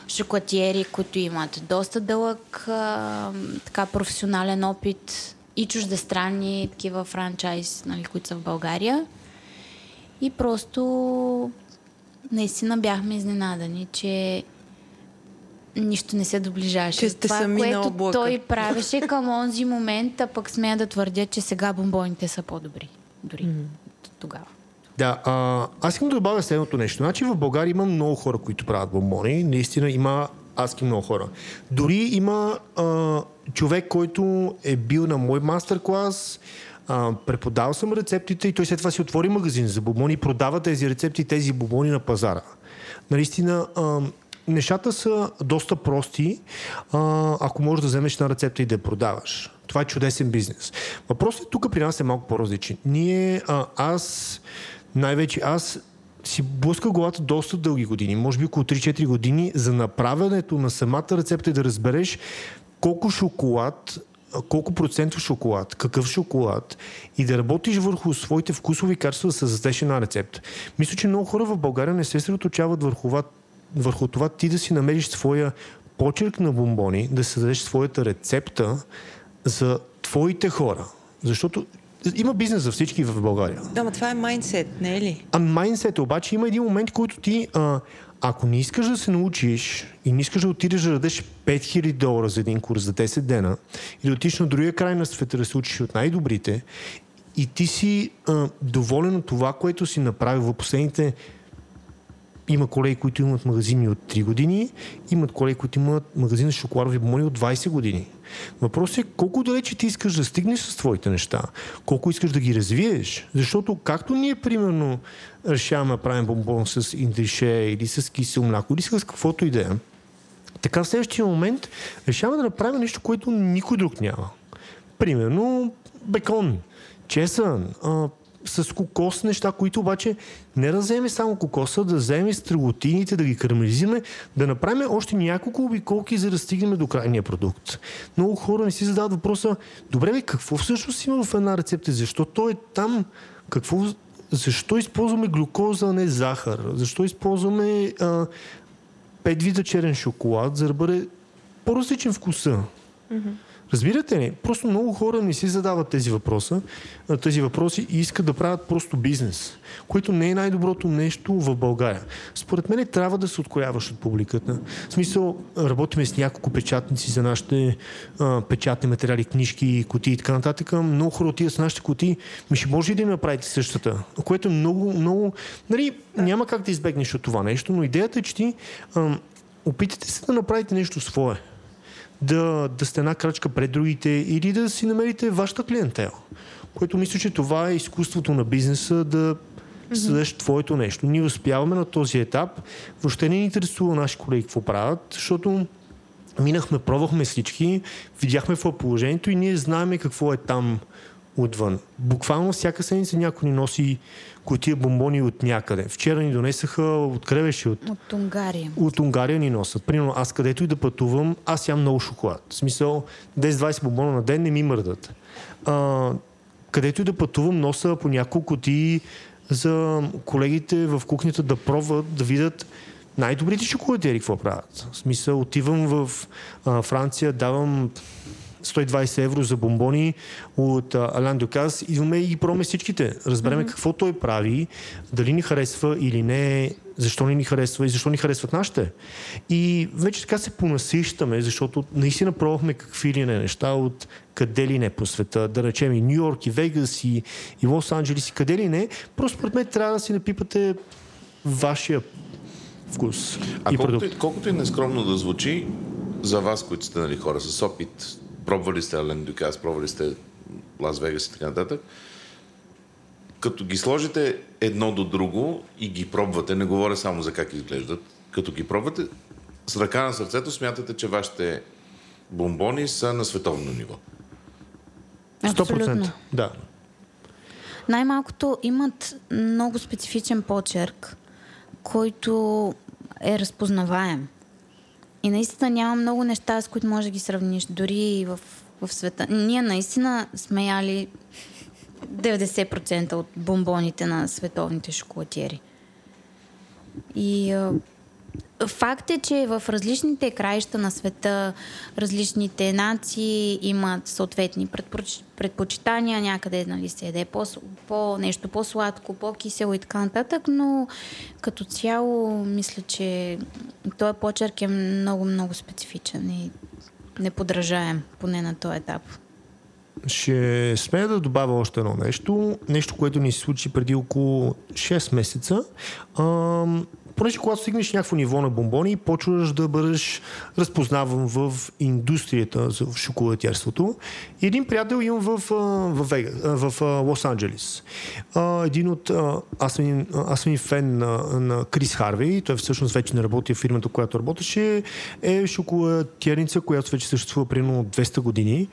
шоколатиери, които имат доста дълъг а, така, професионален опит и чуждестранни такива франчайз, нали, които са в България. И просто наистина бяхме изненадани, че нищо не се доближаваше. Че сте Това, сами на което облака. той правеше към онзи момент, а пък смея да твърдя, че сега бомбоните са по-добри. Дори mm-hmm. тогава. Да, а, аз искам да добавя следното нещо. Значи в България има много хора, които правят бомбони. Наистина има адски много хора. Дори има а, човек, който е бил на мой мастер-клас, а, преподавал съм рецептите и той след това си отвори магазин за бомбони и продава тези рецепти и тези бомбони на пазара. Наистина, а, нещата са доста прости, а, ако можеш да вземеш на рецепта и да я продаваш. Това е чудесен бизнес. Въпросът е тук при нас е малко по-различен. Ние, а, аз, най-вече аз си блъска главата доста дълги години, може би около 3-4 години, за направянето на самата рецепта и да разбереш колко шоколад колко процентов шоколад, какъв шоколад и да работиш върху своите вкусови качества да създадеш една рецепта. Мисля, че много хора в България не се съсредоточават върху, това- върху това ти да си намериш своя почерк на бомбони, да създадеш своята рецепта за твоите хора. Защото има бизнес за всички в България. Да, но това е майндсет, не е ли? А майндсет обаче има един момент, който ти, а, ако не искаш да се научиш и не искаш да отидеш да дадеш 5000 долара за един курс за 10 дена и да отидеш на другия край на света да се учиш от най-добрите и ти си а, доволен от това, което си направил в последните има колеги, които имат магазини от 3 години, имат колеги, които имат магазин за шоколадови бомони от 20 години. Въпросът е колко далече ти искаш да стигнеш с твоите неща, колко искаш да ги развиеш. Защото както ние, примерно, решаваме да правим бомбон с индише или с кисело мляко или с каквото и да е, така в следващия момент решаваме да направим нещо, което никой друг няма. Примерно бекон, чесън, с кокос неща, които обаче не да вземе само кокоса, да вземе стрелотините, да ги карамелизираме, да направим още няколко обиколки, за да стигнем до крайния продукт. Много хора не си задават въпроса, добре, бе, какво всъщност има в една рецепта? Защо той е там? Какво, защо използваме глюкоза, а не захар? Защо използваме а, пет вида черен шоколад, за да бъде по-различен вкуса? Mm-hmm. Разбирате ли? Просто много хора не си задават тези въпроса, тези въпроси и искат да правят просто бизнес, което не е най-доброто нещо в България. Според мен трябва да се откоряваш от публиката. В смисъл, работиме с няколко печатници за нашите а, печатни материали, книжки, кутии и така нататък. Много хора отиват с нашите кутии. Ми ще може ли да им направите същата? Което е много, много... Нали, няма как да избегнеш от това нещо, но идеята е, че ти а, опитате се да направите нещо свое да, да сте една крачка пред другите или да си намерите вашата клиентела. Което мисля, че това е изкуството на бизнеса да създадеш mm-hmm. твоето нещо. Ние успяваме на този етап. Въобще не ни интересува наши колеги какво правят, защото минахме, пробвахме всички, видяхме какво е положението и ние знаеме какво е там отвън. Буквално всяка седмица някой ни носи котия бомбони от някъде. Вчера ни донесаха от кревеше от... От Унгария. От Унгария ни носят. Примерно аз където и да пътувам, аз ям много шоколад. В смисъл 10-20 бомбона на ден не ми мърдат. А, където и да пътувам, носа по няколко ти за колегите в кухнята да пробват, да видят най-добрите шоколадери какво правят. В смисъл, отивам в а, Франция, давам 120 евро за бомбони от Алян Дюказ. Идваме и пробваме всичките. Разбереме mm-hmm. какво той прави, дали ни харесва или не, защо не ни харесва и защо ни харесват нашите. И вече така се понасищаме, защото наистина пробвахме какви ли не неща от къде ли не по света, да речем и Нью Йорк, и Вегас, и, и Лос Анджелис, и къде ли не. Просто според мен трябва да си напипате вашия вкус а и колкото, продукт. колкото и нескромно да звучи, за вас, които сте нали, хора с опит, пробвали сте Ален Дюкас, пробвали сте Лас Вегас и така нататък, като ги сложите едно до друго и ги пробвате, не говоря само за как изглеждат, като ги пробвате, с ръка на сърцето смятате, че вашите бомбони са на световно ниво. 100%. Да. Най-малкото имат много специфичен почерк, който е разпознаваем. И наистина няма много неща, с които може да ги сравниш, дори и в, в света. Ние наистина сме яли 90% от бомбоните на световните шоколатиери. И факт е, че в различните краища на света различните нации имат съответни предпоч... предпочитания, някъде нали, се еде по, по нещо по-сладко, по-кисело и така нататък, но като цяло мисля, че този почерк е много-много специфичен и неподражаем, поне на този етап. Ще смея да добавя още едно нещо. Нещо, което ни се случи преди около 6 месеца. Ам, понеже когато стигнеш някакво ниво на бомбони, почваш да бъдеш разпознаван в индустрията за шоколадярството. Един приятел имам в, в, Вега, в Лос Анджелис. Един от... Аз съм, аз съм фен на, на Крис Харвей, той всъщност вече не работи в фирмата, която работеше, е шоколадярница, която вече съществува примерно 200 години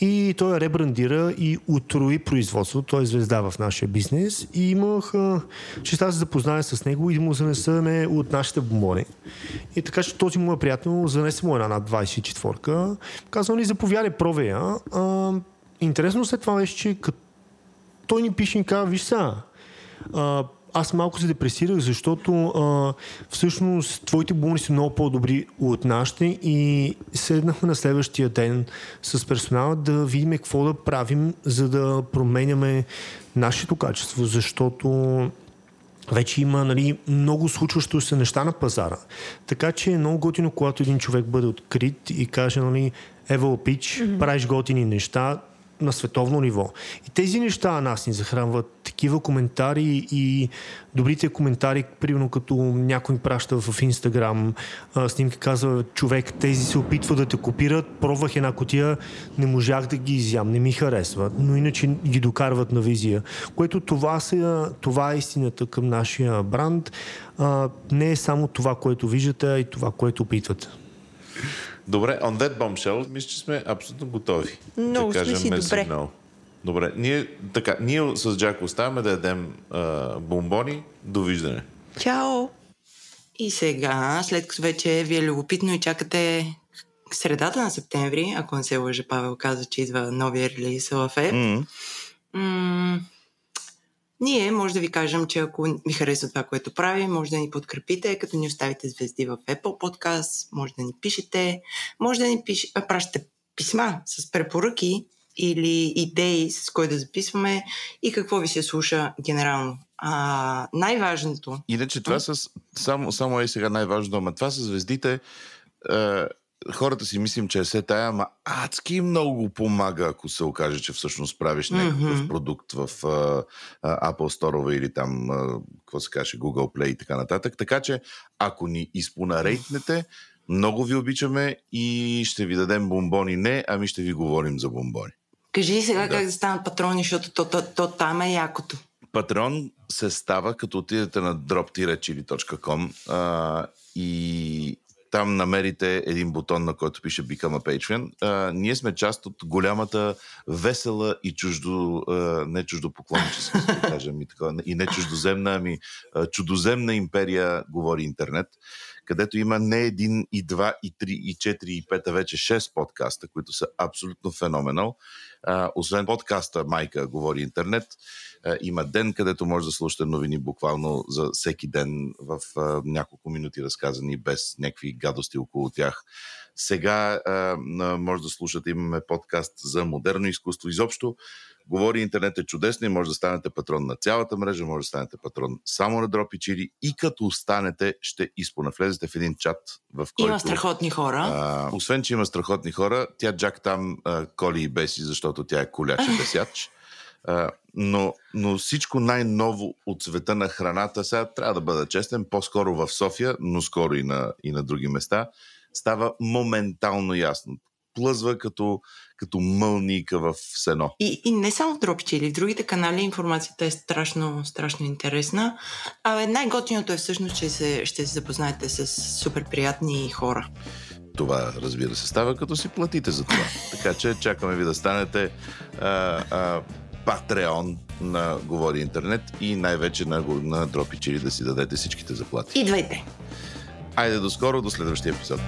и той ребрандира и утрои производство. Той е звезда в нашия бизнес и имах да се запозная с него и му занеса вземе от нашите бомбони. И така, че този му е приятел занесе му една над 24-ка. Казва ни, заповядай, провея. А, интересно след това беше, че като той ни пише и казва, виж сега, аз малко се депресирах, защото а, всъщност твоите бомбони са много по-добри от нашите и седнахме на следващия ден с персонала да видим какво да правим, за да променяме нашето качество, защото вече има нали, много случващо се неща на пазара. Така че е много готино, когато един човек бъде открит и каже, нали, Ева Пич, mm-hmm. правиш готини неща, на световно ниво. И тези неща нас ни захранват. Такива коментари и добрите коментари, примерно като някой ми праща в Инстаграм снимка, казва човек, тези се опитват да те копират, пробвах една котия, не можах да ги изям, не ми харесват, но иначе ги докарват на визия. Което това, са, това е истината към нашия бранд. А, не е само това, което виждате, а и това, което опитвате. Добре, on that bombshell, мисля, че сме абсолютно готови. Много да сме си добре. No. Добре, ние, така, ние с Джако оставаме да ядем а, бомбони. Довиждане. Чао! И сега, след като вече ви е любопитно и чакате средата на септември, ако не се лъжа, Павел каза, че идва новия релиз в App, м- ние може да ви кажем, че ако ви харесва това, което правим, може да ни подкрепите, като ни оставите звезди в Apple Podcast, може да ни пишете, може да ни пиш... пращате писма с препоръки или идеи, с кой да записваме и какво ви се слуша генерално. А, най-важното Иначе това с... Само, само е сега най-важно, ама това с звездите... Е, хората си мислим, че е се тая, ама адски много помага, ако се окаже, че всъщност правиш някакъв Мгм. продукт в а, а, Apple Store или там, а, какво се каже, Google Play и така нататък. Така че, ако ни изпонарейтнете, много ви обичаме и ще ви дадем бомбони. Не, ами ще ви говорим за бомбони. Кажи сега Да. как да станат патрони, защото то, то, то там е якото. Патреон се става, като отидете на drop-chili.com а, и там намерите един бутон, на който пише Become a Patreon. А, ние сме част от голямата весела и чуждо, а, не чуждопоклонническа, ще кажем, и, така, и не чуждоземна, ами а, чудоземна империя, говори интернет, където има не един, и два, и три, и четири, и пет, а вече шест подкаста, които са абсолютно феноменал. Освен подкаста Майка говори интернет, има ден, където може да слушате новини буквално за всеки ден в няколко минути разказани без някакви гадости около тях. Сега а, може да слушате, имаме подкаст за модерно изкуство. Изобщо говори интернет е чудесно и може да станете патрон на цялата мрежа, може да станете патрон само на Дропи Чили и като останете ще изпонавлезете в един чат, в който... Има страхотни хора. А, освен, че има страхотни хора, тя Джак там а, коли и беси, защото тя е коляч и бесяч. А, но, но всичко най-ново от света на храната, сега трябва да бъда честен, по-скоро в София, но скоро и на, и на други места, става моментално ясно. Плъзва като, като мълника в сено. И, и не само в Дропчи или в другите канали информацията е страшно, страшно интересна. А най-готиното е всъщност, че се, ще се запознаете с супер приятни хора. Това, разбира се, става като си платите за това. Така че чакаме ви да станете а, а, Патреон на Говори Интернет и най-вече на, на Дропи Чили да си дадете всичките заплати. Идвайте! Айде до скоро, до следващия епизод.